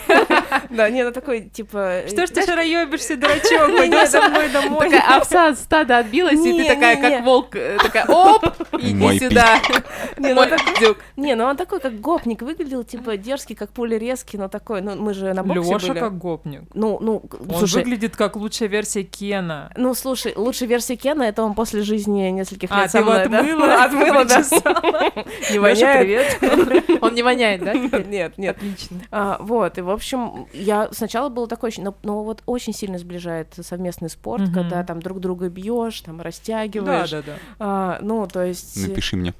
Да, не, ну, такой, типа... Что ж ты шароёбишься, дурачок? Пойдём со мной домой. Такая овса от стада отбилась, и ты такая, как волк, э, такая, оп, иди сюда. Не, ну. Не, ну он такой, как гопник, выглядел, типа, дерзкий, как пуля резкий, но такой, ну, мы же на боксе Лёша как гопник. Ну, ну, Он выглядит как лучшая версия Кена. ну, слушай, лучшая версия Кена, это он после жизни нескольких А, лет ты со мной, да? отмыла? Отмыла, да. Не воняет? привет. Он не воняет, да? Нет, нет. Отлично. А, вот, и, в общем, я сначала было такое, ощущение, но, но вот очень сильно сближает совместный спорт, когда там друг друга бьешь, там Да, растягиваешь. да, да. А, ну, то есть... Напиши мне.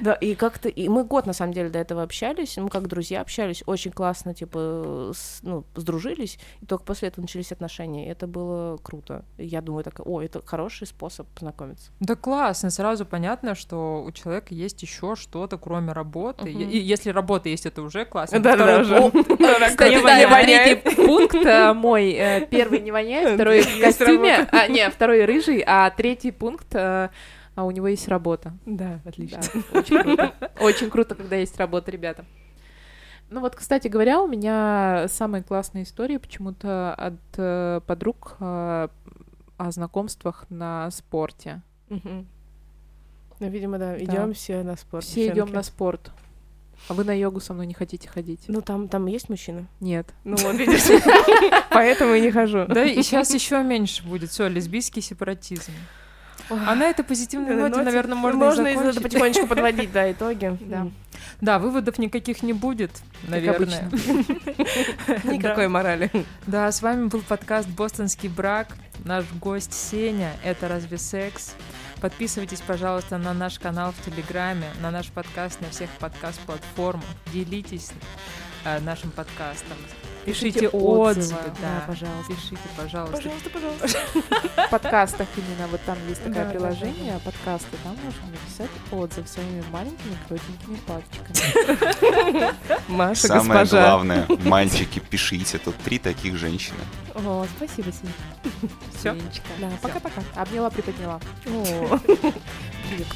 Да, и как-то... И мы год, на самом деле, до этого общались, мы как друзья общались, очень классно, типа, с- ну, сдружились, и только после этого начались отношения, и это было круто. И Я думаю, так, о, это хороший способ познакомиться. Да классно, сразу понятно, что у человека есть еще что-то, кроме работы. Мгм. И если работа есть, это уже классно. Да-да-да, Второй уже. Кстати, да, третий пункт э, мой. э, Первый не воняет, второй в костюме. А, не, второй рыжий, а третий пункт, э, а у него есть работа. Да, отлично. Да, очень круто. Очень круто, когда есть работа, ребята. Ну вот, кстати говоря, у меня самые классные истории почему-то от э, подруг э, о знакомствах на спорте. Мгм. Ну, видимо, да, идем все на спорт. Все идем на спорт. А вы на йогу со мной не хотите ходить? Ну, там, там есть мужчина? Нет. Ну, вот, видишь, поэтому и не хожу. Да, и сейчас еще меньше будет. Все, лесбийский сепаратизм. А на этой позитивной ноте, наверное, можно, Можно потихонечку подводить, да, итоги. Да, выводов никаких не будет, наверное. Никакой морали. Да, с вами был подкаст «Бостонский брак». Наш гость Сеня. Это «Разве секс?». Подписывайтесь, пожалуйста, на наш канал в Телеграме, на наш подкаст на всех подкаст-платформах. Делитесь э, нашим подкастом. Пишите, Пишите отзывы, отзывы, да, да, пожалуйста. Пишите, пожалуйста. Пожалуйста, пожалуйста. В подкастах именно, вот там есть такое Да, да, приложение, подкасты, там можно написать отзыв своими маленькими крутенькими пальчиками. Маша, Самое госпожа. главное, мальчики, пишите. Тут три таких женщины. О, спасибо? Синечка. Да, Всё. пока-пока. Обняла, приподняла. О. Привет.